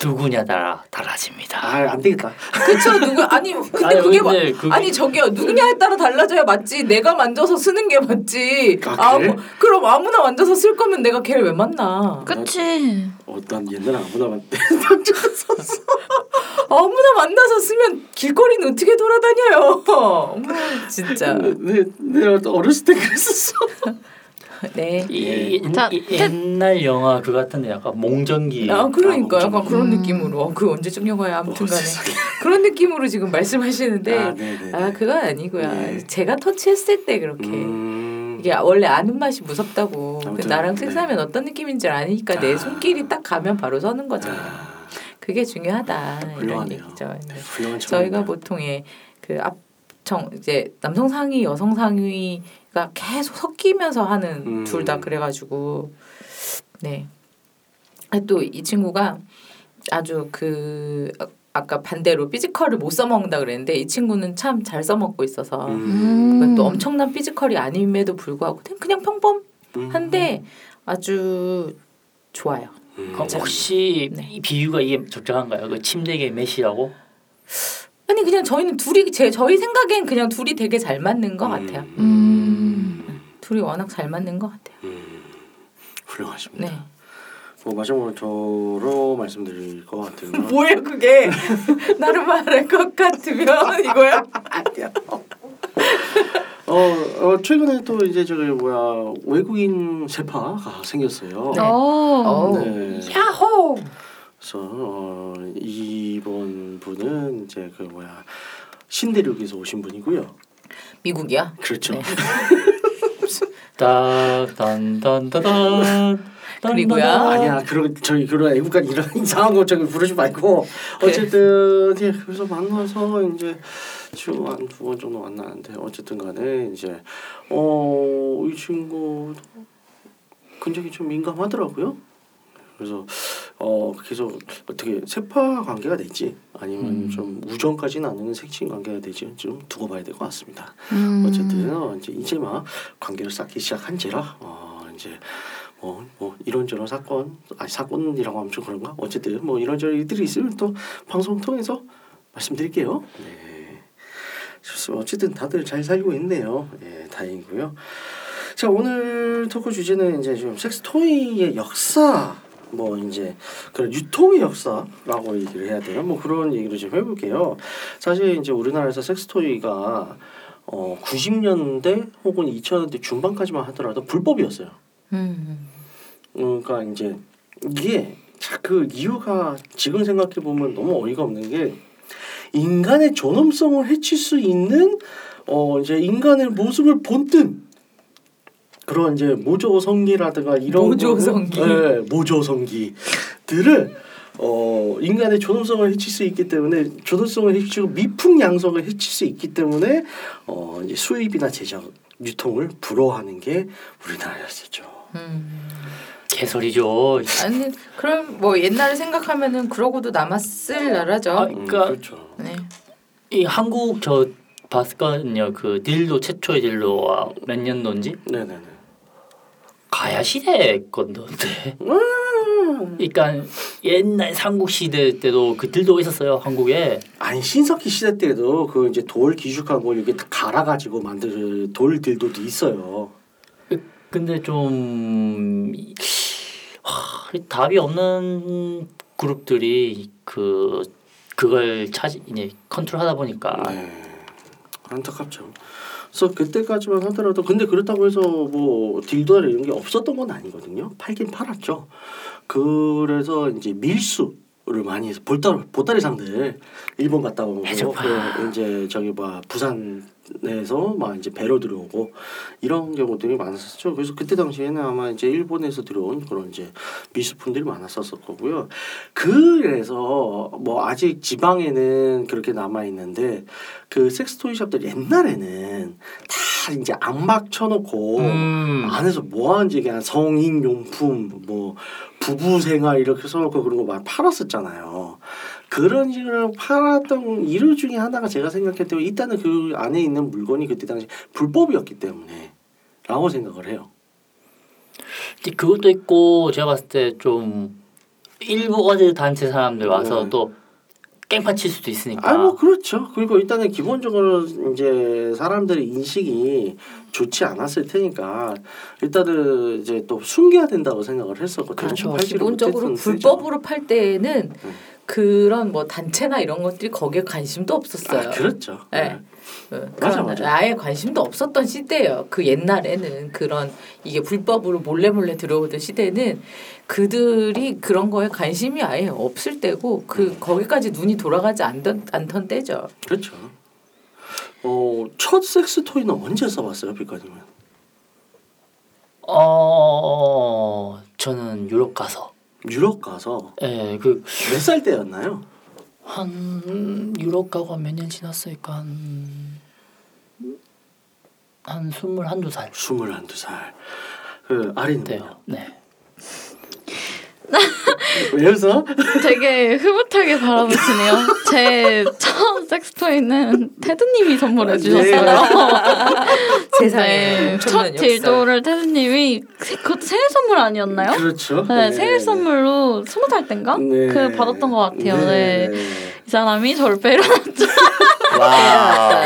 C: 누구냐 따라 달라집니다.
E: 아, 안 되겠다.
A: 그쵸 누구 아니 근데
C: 아니,
A: 그게
C: 근데
A: 마,
C: 그게-
A: 아니 저기요 누구냐에 따라 달라져야 맞지 내가 만져서 쓰는 게 맞지
E: 아, 그래?
A: 아무 그럼 아무나 만져서 쓸 거면 내가 걔를 왜 만나
D: 그치.
E: 어, 난 옛날에 아무나 봤대.
A: 아무나 만나서 쓰면 길거리는 어떻게 돌아다녀요 진짜
E: 네, 내가 또 어렸을 때 그랬었어.
A: 네
C: 이, 이,
D: 자,
C: 이, 옛날 영화 그 같은데 약간 몽정기.
A: 아 그러니까
E: 아,
A: 약간 그런
D: 음.
A: 느낌으로 어, 그 언제적 영화야 아무튼간에
E: 어.
A: 그런 느낌으로 지금 말씀하시는데
E: 아,
A: 아. 그건 아니고요
E: 네.
A: 제가 터치했을 때 그렇게
E: 음.
A: 이게 원래 아는 맛이 무섭다고. 그
E: 아무튼,
A: 나랑
E: 네.
A: 섹스하면 어떤 느낌인지 아니까 내
E: 아.
A: 손길이 딱 가면 바로 서는 거잖아요.
E: 아,
A: 그게 중요하다 이런
E: 훌륭하네요.
A: 얘기죠. 네.
E: 훌륭한
A: 저희가. 보통의 그 앞정 이제 남성 상위, 여성 상위 가 계속 섞이면서 하는
E: 음.
A: 둘다 그래가지고 네. 또 이 친구가 아주 그 아- 아까 반대로 physical을 못 써먹는다 그랬는데 이 친구는 참 잘 써먹고 있어서
E: 음.
A: 그건 또 엄청난 physical이 아님에도 불구하고 그냥- 평범한데
E: 음.
A: 아주 좋아요.
E: 음.
C: 어, 혹시
A: 네.
C: 이 비유가 이게 적절한가요? 그 침대계 메시라고?
A: 아니 그냥 저희는 둘이 제 저희 생각엔 그냥 둘이 되게 잘 맞는 것 같아요.
D: 음.
A: 둘이 워낙 잘 맞는 것 같아요.
E: 음. 훌륭하십니다.
A: 네.
E: 뭐 마지막으로 저로 말씀드릴 것 같으면
A: 뭐예요 그게 나를 말할 것 같으면 이거야?
E: 아니야. 어, 어 최근에 또 이제 저기 뭐야 외국인 세파가 생겼어요.
A: 네.
D: 오.
A: 어.
E: 네.
C: 야호.
E: 그래서 어, 이번 분은 이제 그 뭐야 신대륙에서 오신 분이고요.
A: 미국이야?
E: 그렇죠.
A: 네.
C: 따단단단단.
A: 그리고요?
E: 아니야 그런 저희 그런 애국간 이런 이상한 거 저기 부르지 말고 어쨌든 예, 그래서 만나서 이제 지금 한두 번 정도 만나는데 어쨌든간에 이제 어이 친구도 굉장히 좀 민감하더라고요. 그래서 어 계속 어떻게 세파 관계가 될지 아니면
C: 음.
E: 좀 우정까지는 않는 색친 관계가 될지 좀 두고 봐야 될 것 같습니다.
D: 음.
E: 어쨌든 어, 이제 이제 막 관계를 쌓기 시작한지라 어 이제 뭐, 뭐 이런저런 사건 아니 사건이라고 하면 좀 그런가 어쨌든 뭐 이런저런 일들이 있으면 또 방송 통해서 말씀드릴게요. 네. 어쨌든 다들 잘 살고 있네요. 예, 다행이고요. 자 오늘 토크 주제는 이제 좀 섹스 토이의 역사 뭐 이제 그런 유통의 역사라고 얘기를 해야 되나 뭐 그런 얘기를 좀 해볼게요. 사실 이제 우리나라에서 섹스 토이가 어 90년대 혹은 2000년대 중반까지만 하더라도 불법이었어요.
A: 음.
E: 어, 그러니까 이제 이게 자, 그 이유가 지금 생각해 보면 너무 어이가 없는 게 인간의 존엄성을 해칠 수 있는 어 이제 인간의 모습을 본뜬 그런 이제 모조성기라든가 이런
A: 모조성기.
E: 거는, 네, 모조성기들을 어 인간의 존엄성을 해칠 수 있기 때문에 존엄성을 해치고 미풍양성을 해칠 수 있기 때문에 어 이제 수입이나 제작 유통을 불허하는 게 우리나라였었죠.
A: 음.
C: 개소리죠.
A: 아니 그럼 뭐 옛날을 생각하면은 그러고도 남았을 나라죠.
C: 아,
E: 음,
C: 그러니까
E: 그렇죠.
A: 네.
C: 이 한국 저 봤거든요. 그 딜도 최초의 딜도가 몇 년도인지
E: 네네네.
C: 가야 시대 건데.
E: 음.
C: 그러니까 옛날 삼국 시대 때도 그 딜도가 있었어요 한국에.
E: 아니 신석기 시대 때도 그 이제 돌 기죽한 걸 이렇게 다 갈아 가지고 만든 돌들도 있어요.
C: 근데 좀 하, 답이 없는 그룹들이 그 그걸 이제 컨트롤하다 보니까
E: 네. 안타깝죠. 그래서 그때까지만 하더라도 근데 그렇다고 해서 뭐 딜도나 이런 게 없었던 건 아니거든요. 팔긴 팔았죠. 그래서 이제 밀수 를 많이 해서 보따리 보따리 상들 일본 갔다 오고. 그 이제 저기 뭐 부산에서 막 이제 배로 들어오고 이런 경우들이 많았었죠. 그래서 그때 당시에는 아마 이제 일본에서 들어온 그런 이제 미수품들이 많았었을 거고요. 그래서 뭐 아직 지방에는 그렇게 남아 있는데 그 섹스토이 샵들 옛날에는 다 이제 안막 쳐놓고
C: 음.
E: 안에서 뭐 하는지 그냥 성인 용품 뭐 부부 생활 이렇게 써놓고 그런 거 많이 팔았었잖아요. 그런 식으로 팔았던 이유 중에 하나가 제가 생각할 때 일단은 그 안에 있는 물건이 그때 당시 불법이었기 때문에 라고 생각을 해요.
C: 그것도 있고 제가 봤을 때 좀 일부 어제 단체 사람들 와서
E: 네.
C: 또 깽판 칠 수도 있으니까.
E: 아 뭐 그렇죠. 그리고 일단은 기본적으로 이제 사람들의 인식이 좋지 않았을 테니까 일단은 이제 또 숨겨야 된다고 생각을 했었거든요.
C: 그렇죠.
A: 기본적으로 불법으로 팔 때에는
E: 음.
A: 그런 뭐 단체나 이런 것들이 거기에 관심도. 없었어요.
E: 아 그렇죠.
A: 네. 어,
E: 맞아,
A: 그런
E: 맞아.
A: 아예 관심도 없었던 시대예요. 그 옛날에는 그런 이게 불법으로 몰래 몰래 들어오던 시대는 그들이 그런 거에 관심이 아예 없을 때고 그 거기까지 눈이 돌아가지 않던 않던 때죠.
E: 그렇죠. 어, 첫 섹스 토이는 언제 써봤어요, 빛가님은?
C: 어 저는 유럽 가서
E: 유럽 가서
C: 예그한
E: 몇살 때였나요?
C: 유럽 가고 몇 년 지났으니까 한 한 스물 한두 살
E: 스물 한두 살. 그 아린데요.
C: 때요. 네.
D: 되게 흐뭇하게 바라보시네요. 제 처음 섹스토이는 테드님이 선물해 주셨어요.
A: 세상에
D: 네, 첫. 딜도를 테드님이 생일 선물 아니었나요?
E: 그렇죠.
D: 네, 생일 선물로 스무 살 땐가
E: 네.
D: 그 받았던 것 같아요. 네. 이 사람이 저를 빼려놨죠.
C: 와.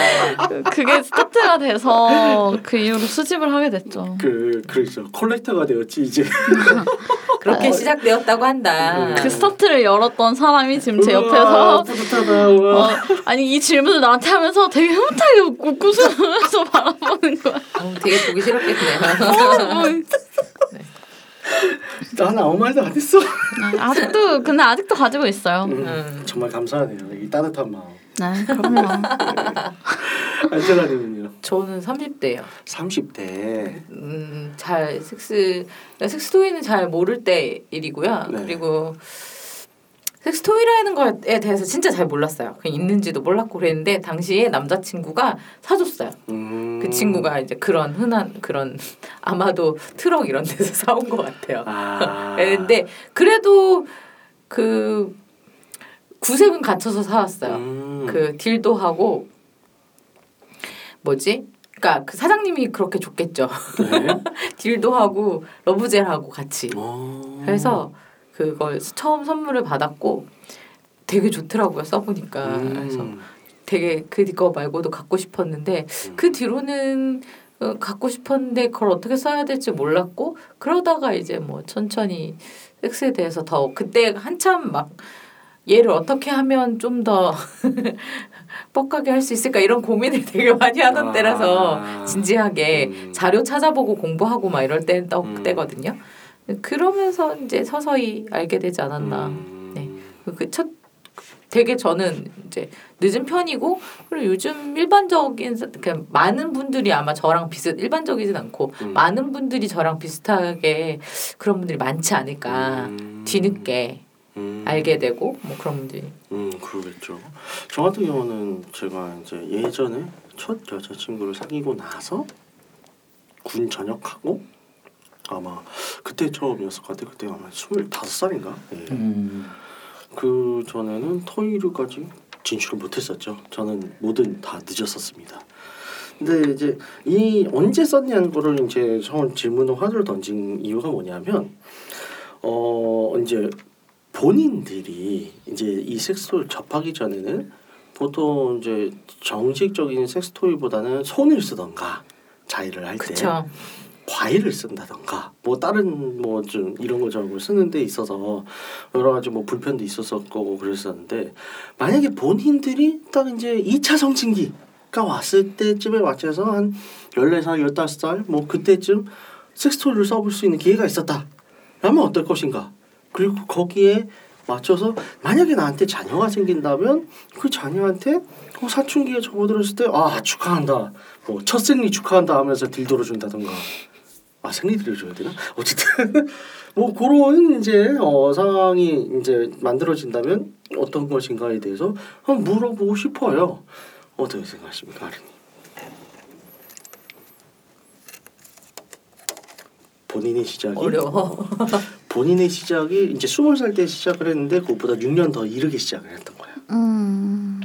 D: 그- 그게 스타트가 돼서 그 이후로 수집을 하게 됐죠.
E: 그 그렇죠. 컬렉터가 되었지 이제.
A: 그렇게 시작되었다고 한다.
D: 그 스타트를 열었던 사람이 지금 제 옆에서
E: 뿌듯하다. 우와.
D: 어, 아니 이 질문을 나한테 하면서 되게 흐뭇하게 웃고 웃으면서 바라보는 거야.
A: 어, 되게 보기 싫었겠네요.
D: 어,
E: 난 아무 말도 안 했어.
D: 네, 아직도 근데 아직도 가지고 있어요.
E: 음, 정말 감사하네요. 이 따뜻한 마음.
D: 네, 그럼요.
E: 안젤라님은요?
A: 저는 30대예요.
E: 30대.
A: 음, 잘 섹스 그러니까 섹스 토이는 잘 모를 때 일이고요.
E: 네.
A: 그리고 섹스 토이라는 거에 대해서 진짜 잘 몰랐어요. 그냥 있는지도 몰랐고 그랬는데 당시에 남자친구가 사줬어요.
E: 음.
A: 그 친구가 이제 그런 흔한 그런 아마도 트럭 이런 데서 사온 것 같아요.
E: 아.
A: 근데 그래도 그 구색은 갖춰서 사왔어요.
E: 음.
A: 그 딜도 하고 뭐지? 그러니까 그 사장님이 그렇게 줬겠죠.
E: 네.
A: 딜도 하고 러브젤하고 같이.
E: 어.
A: 그래서 그걸 처음 선물을 받았고 되게 좋더라고요 써보니까.
E: 음.
A: 그래서 되게 그거 말고도 갖고 싶었는데
E: 음.
A: 그 뒤로는 어, 갖고 싶었는데 그걸 어떻게 써야 될지 몰랐고 그러다가 이제 뭐 천천히 섹스에 대해서 더 그때 한참 막 얘를 어떻게 하면 좀 더 뻑하게 할 수 있을까 이런 고민을 되게 많이 하던
E: 아.
A: 때라서 진지하게
E: 음.
A: 자료 찾아보고 공부하고 막 이럴 때떡
E: 음.
A: 때거든요. 그러면서 이제 서서히 알게 되지 않았나.
E: 음.
A: 네. 그첫 되게 저는 이제 늦은 편이고 그리고 요즘 일반적인 사- 그냥 많은 분들이 아마 저랑 비슷 일반적이진 않고
E: 음.
A: 많은 분들이 저랑 비슷하게 그런 분들이 많지 않을까
E: 음.
A: 뒤늦게
E: 음.
A: 알게 되고 뭐 그런 분들이
E: 음 그러겠죠. 저 같은 경우는 제가 이제 예전에 첫 여자친구를 사귀고 나서 군 전역하고 아마 그때 처음이었을 것 같아요. 그때 아마 스물다섯 살인가. 예.
C: 음.
E: 그 전에는 토이루까지 진출을 못했었죠. 저는 뭐든 다 늦었었습니다. 근데 이제 이 언제 썼냐는 거를 이제 처음 질문을 화두를 던진 이유가 뭐냐면 어 이제 본인들이 이제 이 섹스토이를 접하기 전에는 보통 이제 정식적인 섹스토이보다는 손을 쓰던가 자위를 할때
A: 그쵸
E: 과일을 쓴다던가 뭐 다른 뭐 좀 이런 거 저런 걸 쓰는 데 있어서 여러 가지 뭐 불편도 있었었고 그랬었는데 만약에 본인들이 딱 이제 2차 성징기가 왔을 때쯤에 맞춰서 한 14살, 15살 뭐 그때쯤 섹스토이를 써볼 수 있는 기회가 있었다. 라면 어떨 것인가? 그리고 거기에 맞춰서 만약에 나한테 자녀가 생긴다면 그 자녀한테 어, 사춘기에 접어들었을 때 아 축하한다 뭐 첫 생리 축하한다 하면서 딜도를 준다던가 아 생리들을 줘야 되나? 어쨌든 뭐 그런 이제 어, 상황이 이제 만들어진다면 어떤 것인가에 대해서 한번 물어보고 싶어요. 어떻게 생각하십니까 아린이? 본인의 시작이?
A: 어려워.
E: 본인의 시작이 이제 스물 살 때 시작을 했는데 그것보다 6년 더 이르게 시작을 했던 거야.
D: 음,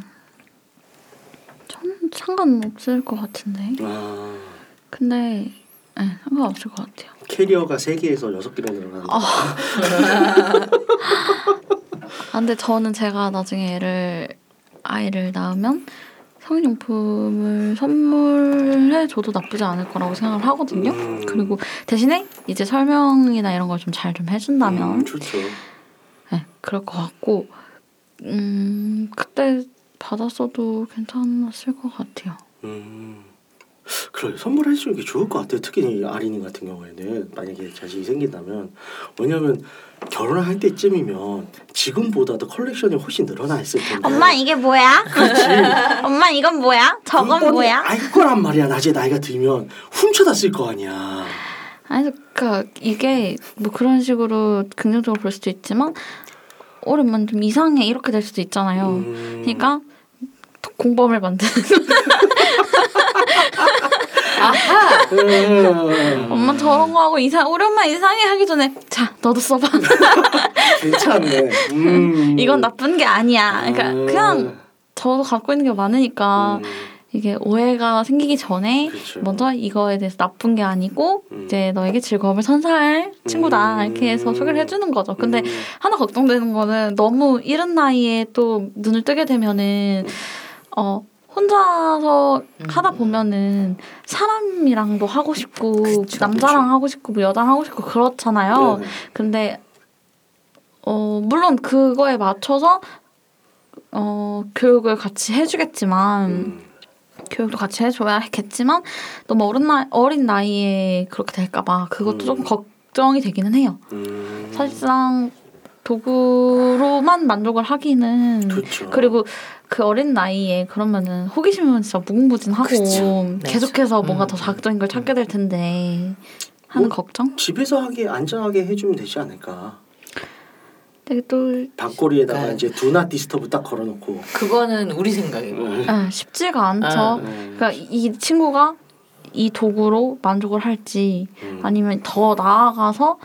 D: 저는 상관없을 것 같은데.
E: 아,
D: 근데 네, 상관없을 것 같아요.
E: 캐리어가 3개에서 6개로 늘어나는 거.
D: 아, 근데 저는 제가 나중에 애를 아이를 낳으면 성인용품을 선물해 줘도 나쁘지 않을 거라고 생각을 하거든요.
E: 음.
D: 그리고 대신에 이제 설명이나 이런 걸 좀 잘좀 해준다면
E: 음, 좋죠.
D: 네, 그럴 것 같고 음 그때 받았어도 괜찮았을 것 같아요.
E: 음. 그래 선물해 주는 게 좋을 것 같아요. 특히 아린이 같은 경우에는 만약에 자식이 생긴다면 왜냐면 결혼할 때쯤이면 지금보다도 컬렉션이 훨씬 늘어나 있을 텐데.
D: 이게 뭐야?
E: 그렇지.
D: 엄마 이건 뭐야?
E: 그거는 알 거란 말이야. 나중에 나이가 들면 훔쳐다 쓸 거 아니야.
D: 아니 그러니까 이게 뭐 그런 식으로 긍정적으로 볼 수도 있지만 오랜만에 좀 이상해 이렇게 될 수도 있잖아요.
E: 음.
D: 그러니까 공범을 만드는
A: 아하
E: 음.
D: 엄마 저런 거 하고 이상 오랜만에 이상해 하기 전에 자 너도 써봐
E: 괜찮네. 음.
D: 이건 나쁜 게 아니야 그러니까
E: 음.
D: 그냥 저도 갖고 있는 게 많으니까
E: 음.
D: 이게 오해가 생기기 전에
E: 그렇죠.
D: 먼저 이거에 대해서 나쁜 게 아니고
E: 음.
D: 이제 너에게 즐거움을 선사할 친구다
E: 음.
D: 이렇게 해서 소개를 해주는 거죠 근데
E: 음.
D: 하나 걱정되는 거는 너무 이른 나이에 또 눈을 뜨게 되면은 어 혼자서
A: 음.
D: 하다 보면은 사람이랑도 하고 싶고
A: 그쵸,
D: 남자랑 하고 싶고 뭐 여자랑 하고 싶고 그렇잖아요.
E: 네네.
D: 근데 어 물론 그거에 맞춰서 어 교육을 같이 해주겠지만
E: 음.
D: 교육도 같이 해줘야겠지만 너무 어린 나이 어린 나이에 그렇게 될까봐 그것도
E: 음.
D: 조금 걱정이 되기는 해요.
E: 음.
D: 사실상 도구로만 만족을 하기는
E: 그렇죠.
D: 그리고 그 어린 나이에 그러면은 호기심은 진짜 무궁무진하고
A: 그쵸. 네.
D: 계속해서 뭔가
A: 음.
D: 더 자극적인 걸 찾게 될 텐데 하는
E: 뭐?
D: 걱정?
E: 집에서 하기 안전하게 해주면 되지 않을까.
D: 되게 또
E: 방고리에다가
A: 네.
E: 이제 do not disturb 딱 걸어놓고.
A: 그거는 우리 생각이고.
E: 음.
D: 예, 쉽지가 않죠.
A: 아,
E: 음.
D: 그러니까 이 친구가 이 도구로 만족을 할지
E: 음.
D: 아니면 더 나아가서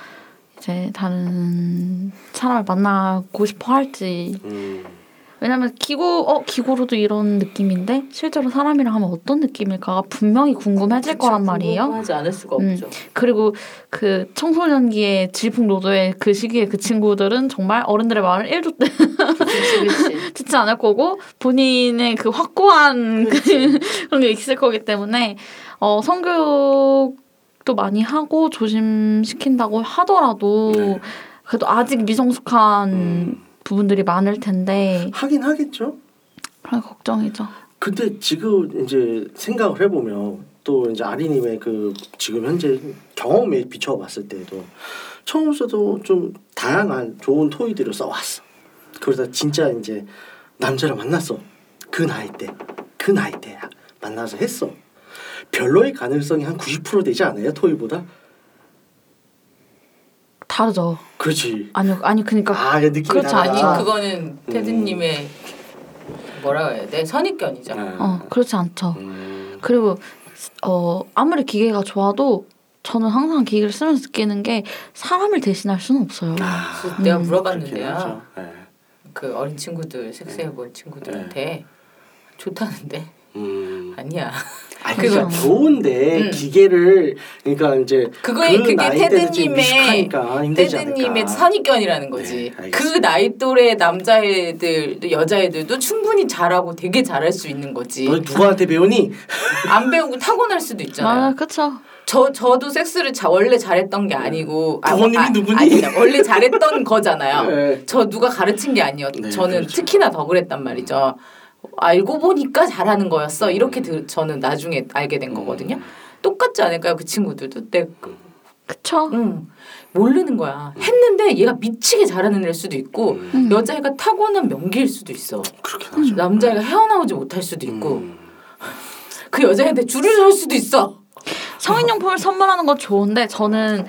D: 이제 다른 사람을 만나고 싶어 할지
E: 음.
D: 왜냐면 기구 어 기구로도 이런 느낌인데 실제로 사람이랑 하면 어떤 느낌일까가 분명히 궁금해질 거란 말이에요.
A: 궁금하지 않을 수가
D: 음.
A: 없죠.
D: 그리고 그 청소년기의 질풍노도의 그 시기에 그 친구들은 정말 어른들의 말을 1도
A: 그렇지, 그렇지.
D: 듣지 않을 거고 본인의 그 확고한 그. 그런 게 있을 거기 때문에 어 성교육도 많이 하고 조심시킨다고 하더라도
E: 네.
D: 그래도 아직 미성숙한
E: 음.
D: 부분들이 많을 텐데
E: 하긴 하겠죠.
D: 그런 걱정이죠.
E: 근데 지금 이제 생각을 해보면 또 이제 아리님의 그 지금 현재 경험에 비춰봤을 때도 처음부터도 좀 다양한 좋은 토이들을 써왔어. 그러다 진짜 이제 남자를 만났어. 그 나이 때, 그 나이 때 만나서 했어. 별로의 가능성이 한 90% 되지 않아요 토이보다?
D: 다르죠.
E: 그렇지.
D: 아니요, 아니 그러니까
E: 아, 그 느낌이
D: 그렇죠,
E: 다르다.
A: 아니. 그거는 테드님의 뭐라고 해야 돼? 선입견이죠.
E: 아.
D: 어 그렇지 않죠.
E: 음.
D: 그리고 어 아무리 기계가 좋아도 저는 항상 기계를 쓰면서 느끼는 게 사람을 대신할 수는 없어요.
E: 아,
A: 내가
D: 음.
E: 그렇긴
A: 물어봤는데요.
E: 네.
A: 그 어린 친구들 섹스해 본 친구들한테 좋다는데
E: 음.
A: 아니야.
E: 아 그러니까
D: 그죠.
E: 좋은데
A: 음.
E: 기계를 그러니까 이제
A: 그거에
E: 그
A: 그게 테드님의 테드님의. 선입견이라는 거지.
E: 네,
A: 그. 나이 또래 남자애들, 여자애들도 충분히 잘하고 되게 잘할 수 있는 거지.
E: 너 누구한테 배우니?
A: 안 배우고 타고날 수도 있잖아요.
D: 아, 그렇죠.
A: 저 저도 섹스를 자, 원래 잘했던 게 아니고
E: 부모님이 누구니?
A: 아니, 원래 잘했던 거잖아요.
E: 네.
A: 저 누가 가르친 게 아니었.
E: 네,
A: 저는
E: 그렇죠.
A: 특히나 더 그랬단 말이죠. 알고 보니까 잘하는 거였어. 이렇게 들, 저는 나중에 알게 된 거거든요. 똑같지 않을까요? 그 친구들도 내
D: 그쵸.
A: 응. 모르는 거야. 했는데 얘가 미치게 잘하는 애일 수도 있고
E: 음,
A: 여자애가 타고난 명기일 수도 있어.
E: 그렇긴 하죠.
A: 남자애가 헤어나오지 못할 수도 있고
E: 음.
A: 그 여자애한테 줄을 설 수도 있어.
D: 성인용품을 선물하는 건 좋은데 저는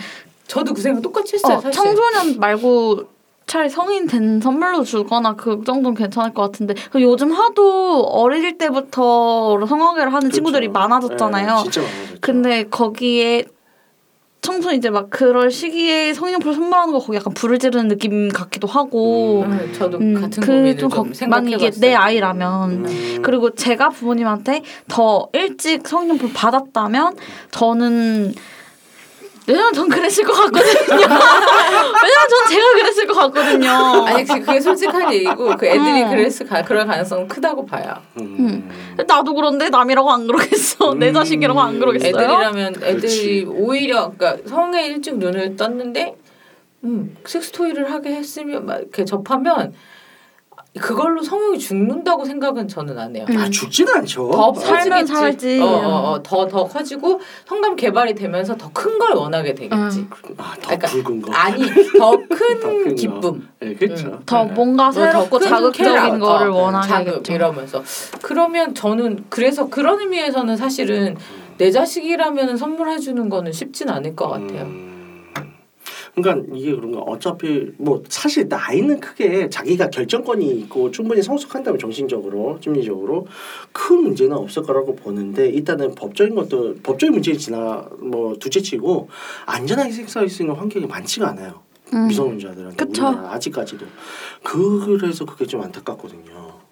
A: 저도 그 생각 똑같이 했어요.
D: 어,
A: 사실.
D: 청소년 말고 차라리 성인 된 선물로 주거나 그 정도는 괜찮을 것 같은데 그 요즘 하도 어릴 때부터 성관계를 하는 친구들이
E: 그렇죠.
D: 많아졌잖아요.
E: 네, 진짜 많아졌죠.
D: 근데 거기에 청소 이제 막 그럴 시기에 성인용품을 선물하는 거 거기 약간 불을 지르는 느낌 같기도 하고
E: 음.
A: 응, 저도
D: 음,
A: 같은
D: 그
A: 고민을 좀좀
D: 걱-
A: 생각해봤어요.
D: 이게 내 아이라면
E: 음.
D: 그리고 제가 부모님한테 더 일찍 성인용품 받았다면 저는 왜냐면 전 그랬을 것 같거든요. 왜냐면 전 제가 그랬을 것 같거든요.
A: 아니 그- 그게 솔직한 얘기고 그 애들이
D: 음.
A: 그랬을 가, 그럴 가능성은 크다고 봐요.
E: 음.
D: 나도 그런데 남이라고 안 그러겠어. 내
E: 음.
D: 자식이라고 안 그러겠어요.
A: 애들이라면 애들이
E: 그렇지.
A: 오히려 그러니까 성에 일찍 눈을 떴는데 음 섹스 토이를 하게 했으면 막 이렇게 접하면 그걸로 성욕이 죽는다고 생각은 저는 안 해요.
E: 아 죽지는 않죠.
A: 더
D: 살면. 살지.
A: 어, 어, 어, 더, 더 커지고 성감 개발이 되면서 더 큰 걸 원하게 되겠지.
E: 아, 더
A: 그러니까
E: 굵은 거.
A: 아니
E: 더더
A: 큰. 기쁨.
E: 네, 그렇죠.
A: 음.
D: 더
E: 네.
D: 뭔가
A: 더
D: 새롭고
A: 큰
D: 자극적인 거를
A: 어,
D: 원하겠죠.
A: 자극 이러면서 그러면 저는 그래서 그런 의미에서는 사실은 내 자식이라면 선물해 주는 거는 쉽진 않을 것 같아요.
E: 음. 그러니까 이게 그런가 어차피 뭐 사실 나이는 크게 자기가 결정권이 있고 충분히 성숙한다면 정신적으로 심리적으로 큰 문제는 없을 거라고 보는데 일단은 법적인 것도 법적인 문제 지나 뭐 둘째치고 안전하게 섹스할 수 있는 환경이 많지가 않아요
D: 음.
E: 미성년자들한테. 우리나라 아직까지도 그래서 그게 좀 안타깝거든요.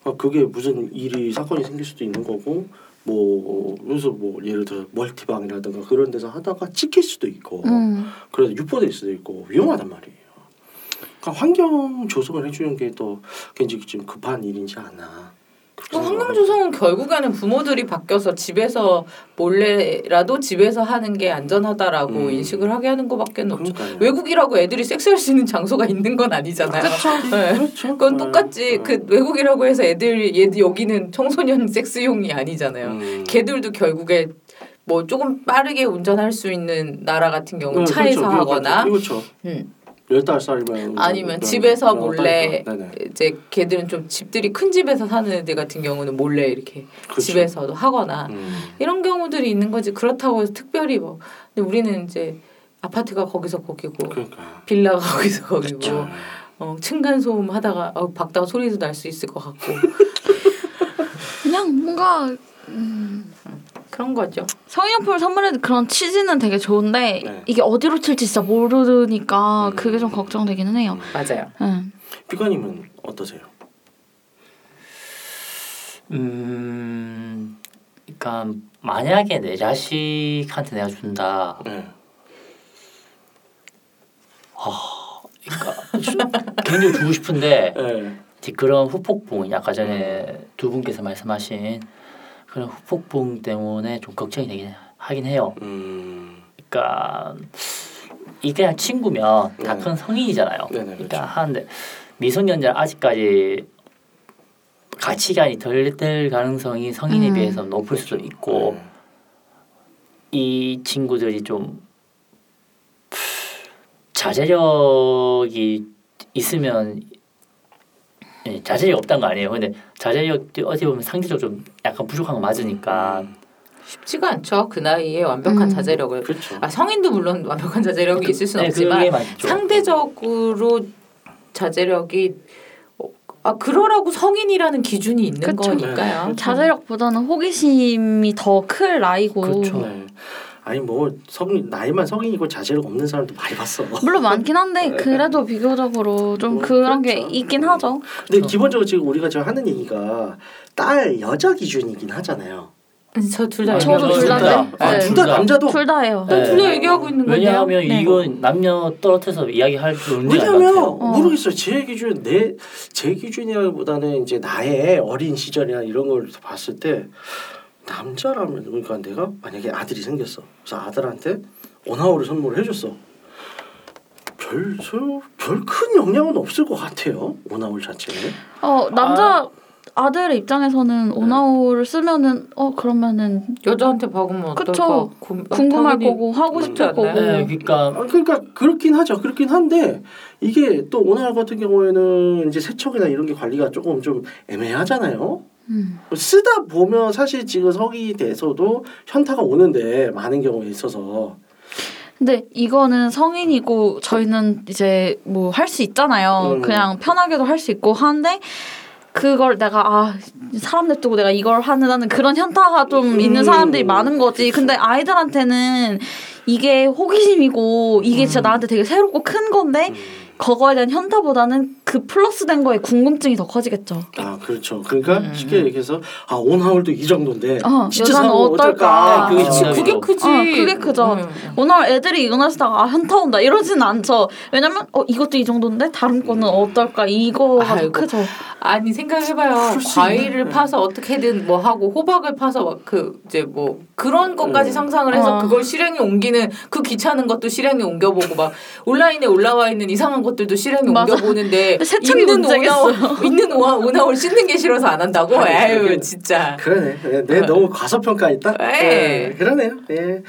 E: 그러니까 그게 무슨 일이 사건이 생길 수도 있는 거고 뭐 그래서 뭐 예를 들어 멀티방이라든가 그런 데서 하다가 찍힐 수도 있고
D: 음.
E: 그래서 유포될 수도 있고 위험하단 말이에요. 그러니까 환경 조성을 해주는 게 또 굉장히 좀 급한 일인지 않아.
A: 그 환경 조성은 결국에는 부모들이 바뀌어서 집에서 몰래라도 집에서 하는 게 안전하다라고
E: 음.
A: 인식을 하게 하는 것밖에 없죠.
E: 그러니까요.
A: 외국이라고 애들이 섹스할 수 있는 장소가 있는 건 아니잖아요. 네.
E: 그렇죠.
A: 그건 똑같이
E: 음.
A: 그 외국이라고 해서 애들 얘 여기는 청소년 섹스용이 아니잖아요.
E: 음.
A: 걔들도 결국에 뭐 조금 빠르게 운전할 수 있는 나라 같은 경우 는
E: 네,
A: 차에서
E: 그렇죠.
A: 하거나
E: 그렇죠.
A: 음.
E: 열달 살이면
A: 아니면
E: 뭐,
A: 집에서
E: 어,
A: 몰래. 이제 걔들은 좀 집들이 큰 집에서 사는 애들 같은 경우는 몰래 이렇게
E: 그렇죠.
A: 집에서도 하거나
E: 음.
A: 이런 경우들이 있는 거지 그렇다고 해서 특별히 뭐 근데 우리는 이제 아파트가 거기서 거기고
E: 그러니까.
A: 빌라가 거기서 거기고
E: 그렇죠.
A: 어, 층간 소음 하다가 어, 박다가 소리도 날 수 있을 것 같고
D: 그냥 뭔가
A: 그런 거죠.
D: 성인용품을 선물해도 그런 취지는 되게 좋은데
E: 네.
D: 이게 어디로 튈지 진짜 모르니까
E: 음.
D: 그게 좀 걱정되기는 해요.
A: 맞아요.
D: 응.
E: 비관님은 어떠세요?
C: 음, 그러니까 만약에 내 자식한테 내가 준다.
E: 네.
C: 그러니까 굉장히 주고 싶은데
E: 네.
C: 그런 후폭풍 아까 전에 두 분께서 말씀하신 그런 후폭풍 때문에 좀 걱정이 되긴 하긴 해요.
E: 음.
C: 그러니까 이게 그냥 친구면 다
E: 네.
C: 큰 성인이잖아요.
E: 네네,
C: 그러니까
E: 그렇죠.
C: 하는데 미성년자 아직까지 가치관이 덜 될 가능성이 성인에
D: 음.
C: 비해서 높을 수도 있고
E: 네.
C: 이 친구들이 좀 자제력이 있으면 예, 자제력이 없다는 거 아니에요. 근데 자제력이 어떻게 보면 상대적으로 좀 약간 부족한 거 맞으니까
E: 음.
A: 쉽지가 않죠. 그 나이에 완벽한
D: 음.
A: 자제력을
E: 그렇죠.
A: 아, 성인도 물론 완벽한 자제력이 있을 수는
C: 네,
A: 없지만. 상대적으로 자제력이 어, 아 그러라고 성인이라는 기준이 있는
D: 그쵸.
A: 거니까요.
E: 네.
D: 자제력보다는 호기심이 더 클 나이고
C: 그렇죠.
E: 네. 아니 뭐 성인 나이만 성인이고 자제력 없는 사람도 많이 봤어.
D: 물론 많긴 한데 그래도 비교적으로 좀
E: 뭐,
D: 그런 게
E: 그렇죠.
D: 있긴 하죠.
E: 근데
C: 그렇죠.
E: 기본적으로 지금 우리가 지금 하는 얘기가 딸 여자 기준이긴 하잖아요.
A: 저둘다
C: 아,
D: 저도 둘 다. 네.
E: 아,
D: 네.
E: 둘다 남자도
D: 둘 다예요.
A: 난둘다
C: 네.
A: 얘기하고 있는 건데요.
C: 왜냐하면
D: 네.
C: 이건 남녀 떨어뜨려서 이야기할 아닌 것
E: 왜냐면.
D: 어.
E: 모르겠어요. 제 기준 내제 기준이라기보다는 이제 나의 어린 시절이나 이런 걸 봤을 때 남자라면 그러니까 내가 만약에 아들이 생겼어. 그래서 아들한테 오나홀을 선물을 해줬어. 별 별 큰 영향은 없을 것 같아요. 오나홀 자체는.
D: 어 남자 아들의 입장에서는 오나오를 쓰면은 어 그러면은
A: 여자한테 박으면. 어떨까 고-
D: 궁금할 거고 하고 싶을 거고.
C: 네, 그러니까
E: 아, 그러니까 그렇긴 하죠. 그렇긴 한데 이게 또 오나홀 같은 경우에는 이제 세척이나 이런 게 관리가 조금 좀 애매하잖아요.
D: 음.
E: 쓰다 보면 사실 지금 성인이 돼서도 현타가 오는데 많은 경우에 있어서
D: 근데 이거는 성인이고 저희는 이제 뭐 할 수 있잖아요.
E: 음.
D: 그냥 편하게도 할 수 있고 하는데 그걸 내가 아 사람 냅두고 내가 이걸 하는 그런 현타가 좀
E: 음.
D: 있는 사람들이 많은 거지. 근데 아이들한테는 이게 호기심이고 이게 진짜 나한테 되게 새롭고 큰 건데
E: 음.
D: 그거에 대한 현타보다는 그 플러스된 거에 궁금증이 더 커지겠죠.
E: 아 그렇죠. 그러니까
A: 음.
E: 쉽게 얘기해서 아 온하울도 이 정도인데
D: 어,
E: 진짜 사면
D: 어떨까?
C: 네, 그게
A: 그치,
C: 정답이죠.
A: 그게 크지.
D: 어, 그게 크죠.
A: 음.
D: 오늘 애들이 이거 쓰다가 아 현타 온다 이러진 않죠. 왜냐면 어 이것도 이 정도인데 다른 거는 어떨까 이거가 더
A: 아이고.
D: 크죠.
A: 아니 생각해봐요. 과일을. 파서 어떻게든 뭐 하고 호박을 파서 막 그 이제 뭐 그런 것까지
E: 음.
A: 상상을 해서
D: 어.
A: 그걸 실행에 옮기는 그 귀찮은 것도 실행에 옮겨보고 막 온라인에 올라와 있는 이상한 것들도 실행에
D: 맞아.
A: 옮겨보는데 있는. 오나올 있는 오나 오나올 씻는 게 싫어서 안 한다고? 에휴 진짜.
E: 그러네. 네, 내 너무 과소평가했다.
A: 에.
E: 네, 그러네요. 예.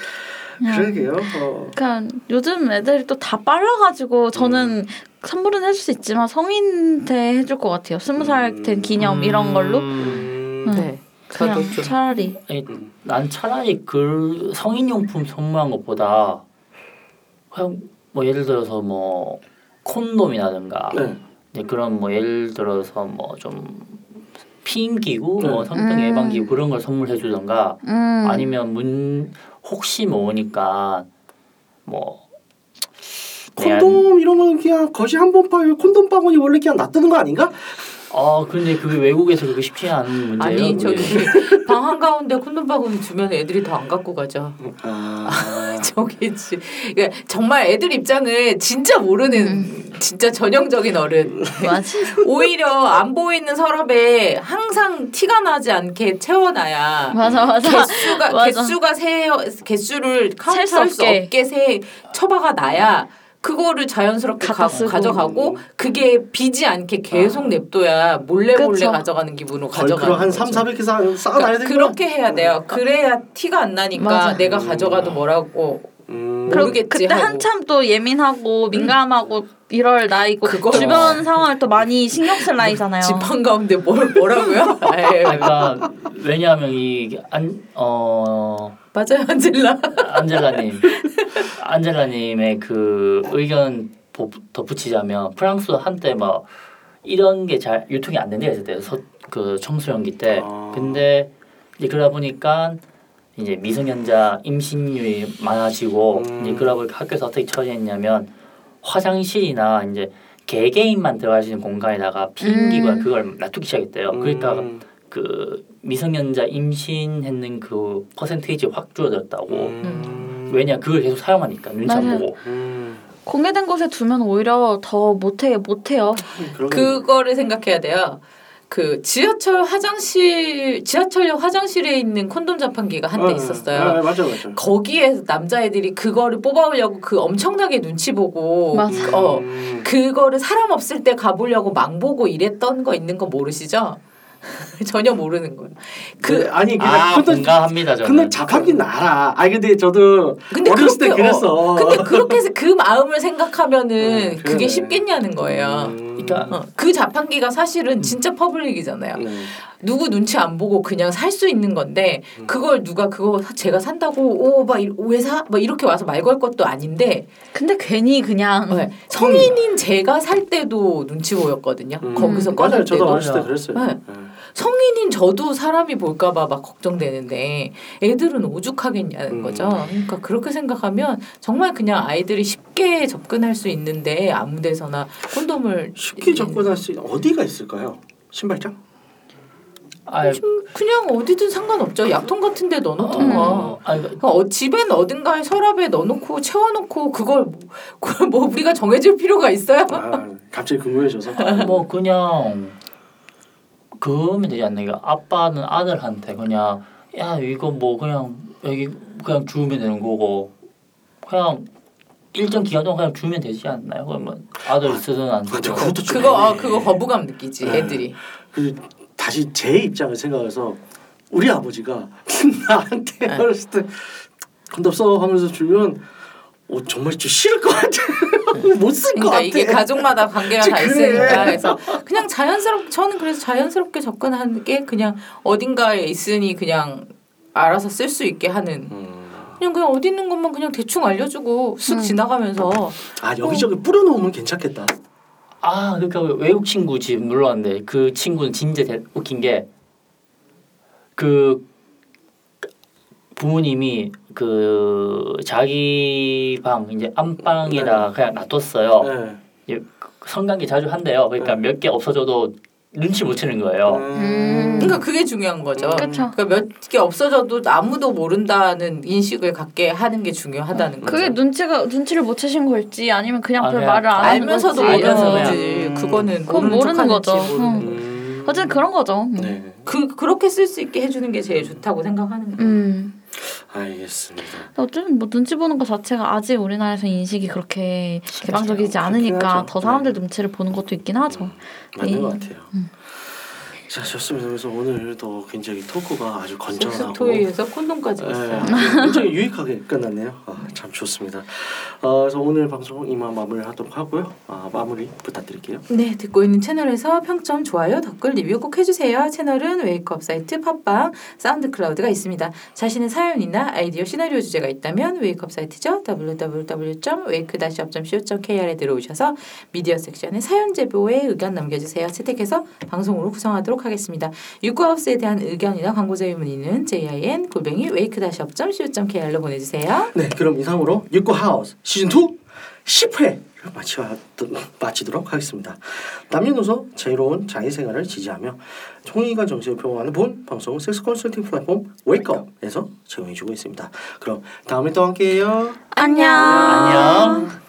E: 그러게요. 어.
D: 그러니까 요즘 애들이 또 다 빨라가지고 저는 선물은 해줄 수 있지만 성인 때 해줄 것 같아요. 스무 살 된 기념 이런 걸로
C: 음,
E: 음.
A: 네. 저도
D: 그냥
A: 좀
D: 차라리
C: 아니, 난 차라리 그 성인용품 선물한 것보다 그냥 뭐 예를 들어서 뭐 콘돔이라든가
E: 네.
C: 네, 그런 뭐 예를 들어서 뭐 좀 피임 기구,
E: 네.
C: 뭐 성병
D: 음.
C: 예방 기구 그런 걸 선물해 주던가
D: 음.
C: 아니면 문 혹시 모으니까 뭐
E: 콘돔 이런 거는 그냥 거시 한 번 파요. 콘돔 바구니 원래 그냥 놔두는 거 아닌가?
C: 아 근데 그게 외국에서 그게 쉽지 않은 문제예요.
A: 아니
C: 그게.
A: 저기 방 한 가운데 콘돔 바구니 주면 애들이 더 안 갖고 가죠.
E: 아,
A: 전형적이지. 그러니까 정말 애들 입장을 진짜 모르는 진짜 전형적인 어른.
D: 맞아.
A: 오히려 안 보이는 서랍에 항상 티가 나지 않게 채워놔야
D: 맞아 맞아.
A: 개수가
D: 맞아.
A: 개수가 세 개수를 카운트할 수
D: 없게.
A: 없게 세 처박아 놔야 그거를 자연스럽게 가,
D: 쓰고.
A: 가져가고 그게 비지 않게 계속 냅둬야 몰래 몰래
D: 그쵸.
A: 가져가는 기분으로 가져가는
E: 한
A: 거죠.
E: 3, 400개 쌓, 쌓아놔야
A: 그러니까
E: 되는
A: 그렇게 해야 돼요. 그래야 티가 안 나니까
D: 맞아.
A: 내가 가져가도 뭐라고
E: 음.
A: 모르겠지
D: 그때
A: 하고.
D: 한참 또 예민하고 민감하고 이럴 나이고
A: 그거.
D: 주변 상황을 또 많이 신경 쓸 나이잖아요.
A: 지팡 가운데 뭘 뭐라고요? 아유,
C: 그러니까 왜냐하면 이안어
A: 맞아요, 안젤라.
C: 안젤라님 안젤라님의 그 의견 보- 덧붙이자면 프랑스 한때 막 이런 게 잘 유통이 안 된다 했을 때그 청소년기 때
E: 아.
C: 근데 이제 그러다 보니까 이제 미성년자 임신율이 많아지고
E: 음.
C: 이제 그러다 보니까 학교에서 어떻게 처리했냐면 화장실이나 이제 개개인만 들어갈 수 있는 공간에다가 비행기관
D: 음.
C: 그걸 놔두기 시작했대요. 그러니까
E: 음.
C: 그 미성년자 임신했는 그 퍼센테이지 확 줄어들었다고.
E: 음.
C: 왜냐 그걸 계속 사용하니까 눈치 안
D: 맞아요.
C: 보고.
E: 음.
D: 공개된 곳에 두면 오히려 더 못해 못해요.
E: 그러게.
A: 그거를 생각해야 돼요. 그 지하철 화장실 지하철역 화장실에 있는 콘돔 자판기가 한때
E: 어,
A: 있었어요.
E: 아, 맞아 맞아.
A: 거기에 남자애들이 그거를 뽑아오려고 그 엄청나게 눈치 보고
D: 맞아.
A: 어
E: 음.
A: 그거를 사람 없을 때 가보려고 망 보고 이랬던 거 있는 거 모르시죠? 전혀 모르는 거예요. 그그
E: 아니 그냥
C: 아
E: 근데
C: 공감합니다 저는.
E: 근데 자판기는 알아. 아 근데 저도
A: 근데
E: 어렸을 때
A: 그렇게,
E: 그랬어.
A: 어, 근데 그렇게 해서 그 마음을 생각하면은
E: 음,
A: 그게
E: 그러네.
A: 쉽겠냐는 거예요.
E: 음.
C: 그러니까
A: 어, 그 자판기가 사실은 진짜 public이잖아요.
E: 네.
A: 누구 눈치 안 보고 그냥 살 수 있는 건데
E: 음.
A: 그걸 누가 그거 사- 제가 산다고 오 막 왜 사? 막 이렇게 와서 말 걸 것도 아닌데
D: 근데 괜히 그냥
A: 네, 성인인 제가 살 때도 눈치 보였거든요.
E: 음.
A: 거기서
E: 맞아요.
A: 꺼낼
E: 저도
A: 때도
E: 어렸을 때 그랬어요.
A: 네.
E: 네.
A: 성인인 저도 사람이 볼까봐 막 걱정되는데 애들은 오죽하겠냐는
E: 음.
A: 거죠. 그러니까 그렇게 생각하면 정말 그냥 아이들이 쉽게 접근할 수 있는데 아무 데서나 콘돔을
E: 쉽게 접근할 수 있는 어디가 있을까요? 신발장?
C: 아,
A: 그냥 어디든 상관없죠. 약통 같은데 넣어놓던가.
C: 어, 아니,
A: 그러니까 어, 집엔 어딘가에 서랍에 넣어놓고 채워놓고 그걸 뭐, 그걸 뭐 우리가 정해줄 필요가 있어요?
E: 아 갑자기 궁금해져서.
C: 뭐 그냥 그러면 되지 않나? 이거 아빠는 아들한테 그냥 야 이거 뭐 그냥 여기 그냥 주우면 되는 거고 그냥 일정 기간 동안 그냥 주면 되지 않나요? 그러면 아들 쓰든 안
E: 맞아,
C: 쓰든
E: 그것도 좀
A: 그거 어,
E: 애매해.
A: 그거 거부감 느끼지
E: 네.
A: 애들이.
E: 그 다시 제 입장을 생각해서 우리 아버지가 나한테
A: 네.
E: 어렸을 때 콘돔 써 하면서 주면 어, 정말 좀 싫을 것 같아. 못쓸것
A: 그러니까
E: 같아.
A: 이게 가족마다 관계가 다
E: 그래.
A: 있으니까 그래서 그냥 자연스럽게 저는 그래서 자연스럽게 접근하는 게 그냥 어딘가에 있으니 그냥 알아서 쓸 수 있게 하는
E: 음.
A: 그냥 그냥 어디 있는 것만 그냥 대충 알려주고 쓱
D: 음.
E: 아
A: 지나가면서 어.
E: 여기저기 뿌려놓으면 괜찮겠다.
C: 아 그러니까 외국 친구 집 놀러 왔는데 그 친구는 진짜 대- 웃긴 게 그 부모님이 그 자기 방 이제 안방에다가 그냥 놔뒀어요.
E: 네.
C: 이제 성관계 자주 한대요. 그러니까
E: 네.
C: 몇개 없어져도 눈치 못 채는 거예요.
D: 음.
A: 그러니까 그게 중요한 거죠.
E: 음.
A: 그러니까 몇 개 없어져도 아무도 모른다는 인식을 갖게 하는 게 중요하다는 거죠.
D: 그게 눈치가 눈치를 못 채신 걸지 아니면 그냥
C: 아,
D: 별 말을 안 하는
A: 알면서도. 거지.
E: 음.
A: 그거는
D: 그건
A: 모르는,
D: 거죠.
E: 음.
D: 어쨌든 그런 거죠. 음.
E: 네.
A: 그 그렇게 쓸 수 있게 해주는 게 제일 좋다고 생각하는 거예요.
D: 음.
E: 알겠습니다.
D: 어쨌든 뭐 눈치 보는 것 자체가 아직 우리나라에서 인식이 그렇게 개방적이지 않으니까
E: 하죠.
D: 더 사람들
E: 네.
D: 눈치를 보는 것도 있긴 하죠.
E: 맞는
D: 네.
E: 것 같아요. 자 좋습니다. 그래서 오늘도 굉장히 토크가 아주 건전하고
A: 섹스토이에서 콘돔까지
E: 네,
A: 있어요.
E: 아주 굉장히 유익하게 끝났네요. 아, 참 좋습니다. 어, 그래서 오늘 방송 이만 마무리하도록 하고요. 아, 마무리 부탁드릴게요.
A: 네, 듣고 있는 채널에서 평점, 좋아요, 댓글, 리뷰 꼭 해주세요. 채널은 Wake Up 사이트, 팟빵, SoundCloud가 있습니다. 자신의 사연이나 아이디어, 시나리오 주제가 있다면 Wake Up 사이트죠. www.wake-up.co.kr에 들어오셔서 미디어 섹션에 사연 제보에 의견 남겨주세요. 채택해서 방송으로 구성하도록 하겠습니다. 육구 하우스에 대한 의견이나 광고 제휴 문의는 jin 골뱅이 wake-up.co.kr로 보내주세요.
E: 네, 그럼 이상으로 육구 하우스 시즌 2 10회를 마치, 마치도록 하겠습니다. 남녀노소 자유로운 자기 생활을 지지하며 통일과 정신을 표방하는 본 방송 섹스 컨설팅 플랫폼 웨이크업에서 제공해주고 있습니다. 그럼 다음에 또 함께해요.
B: 안녕.
C: 안녕.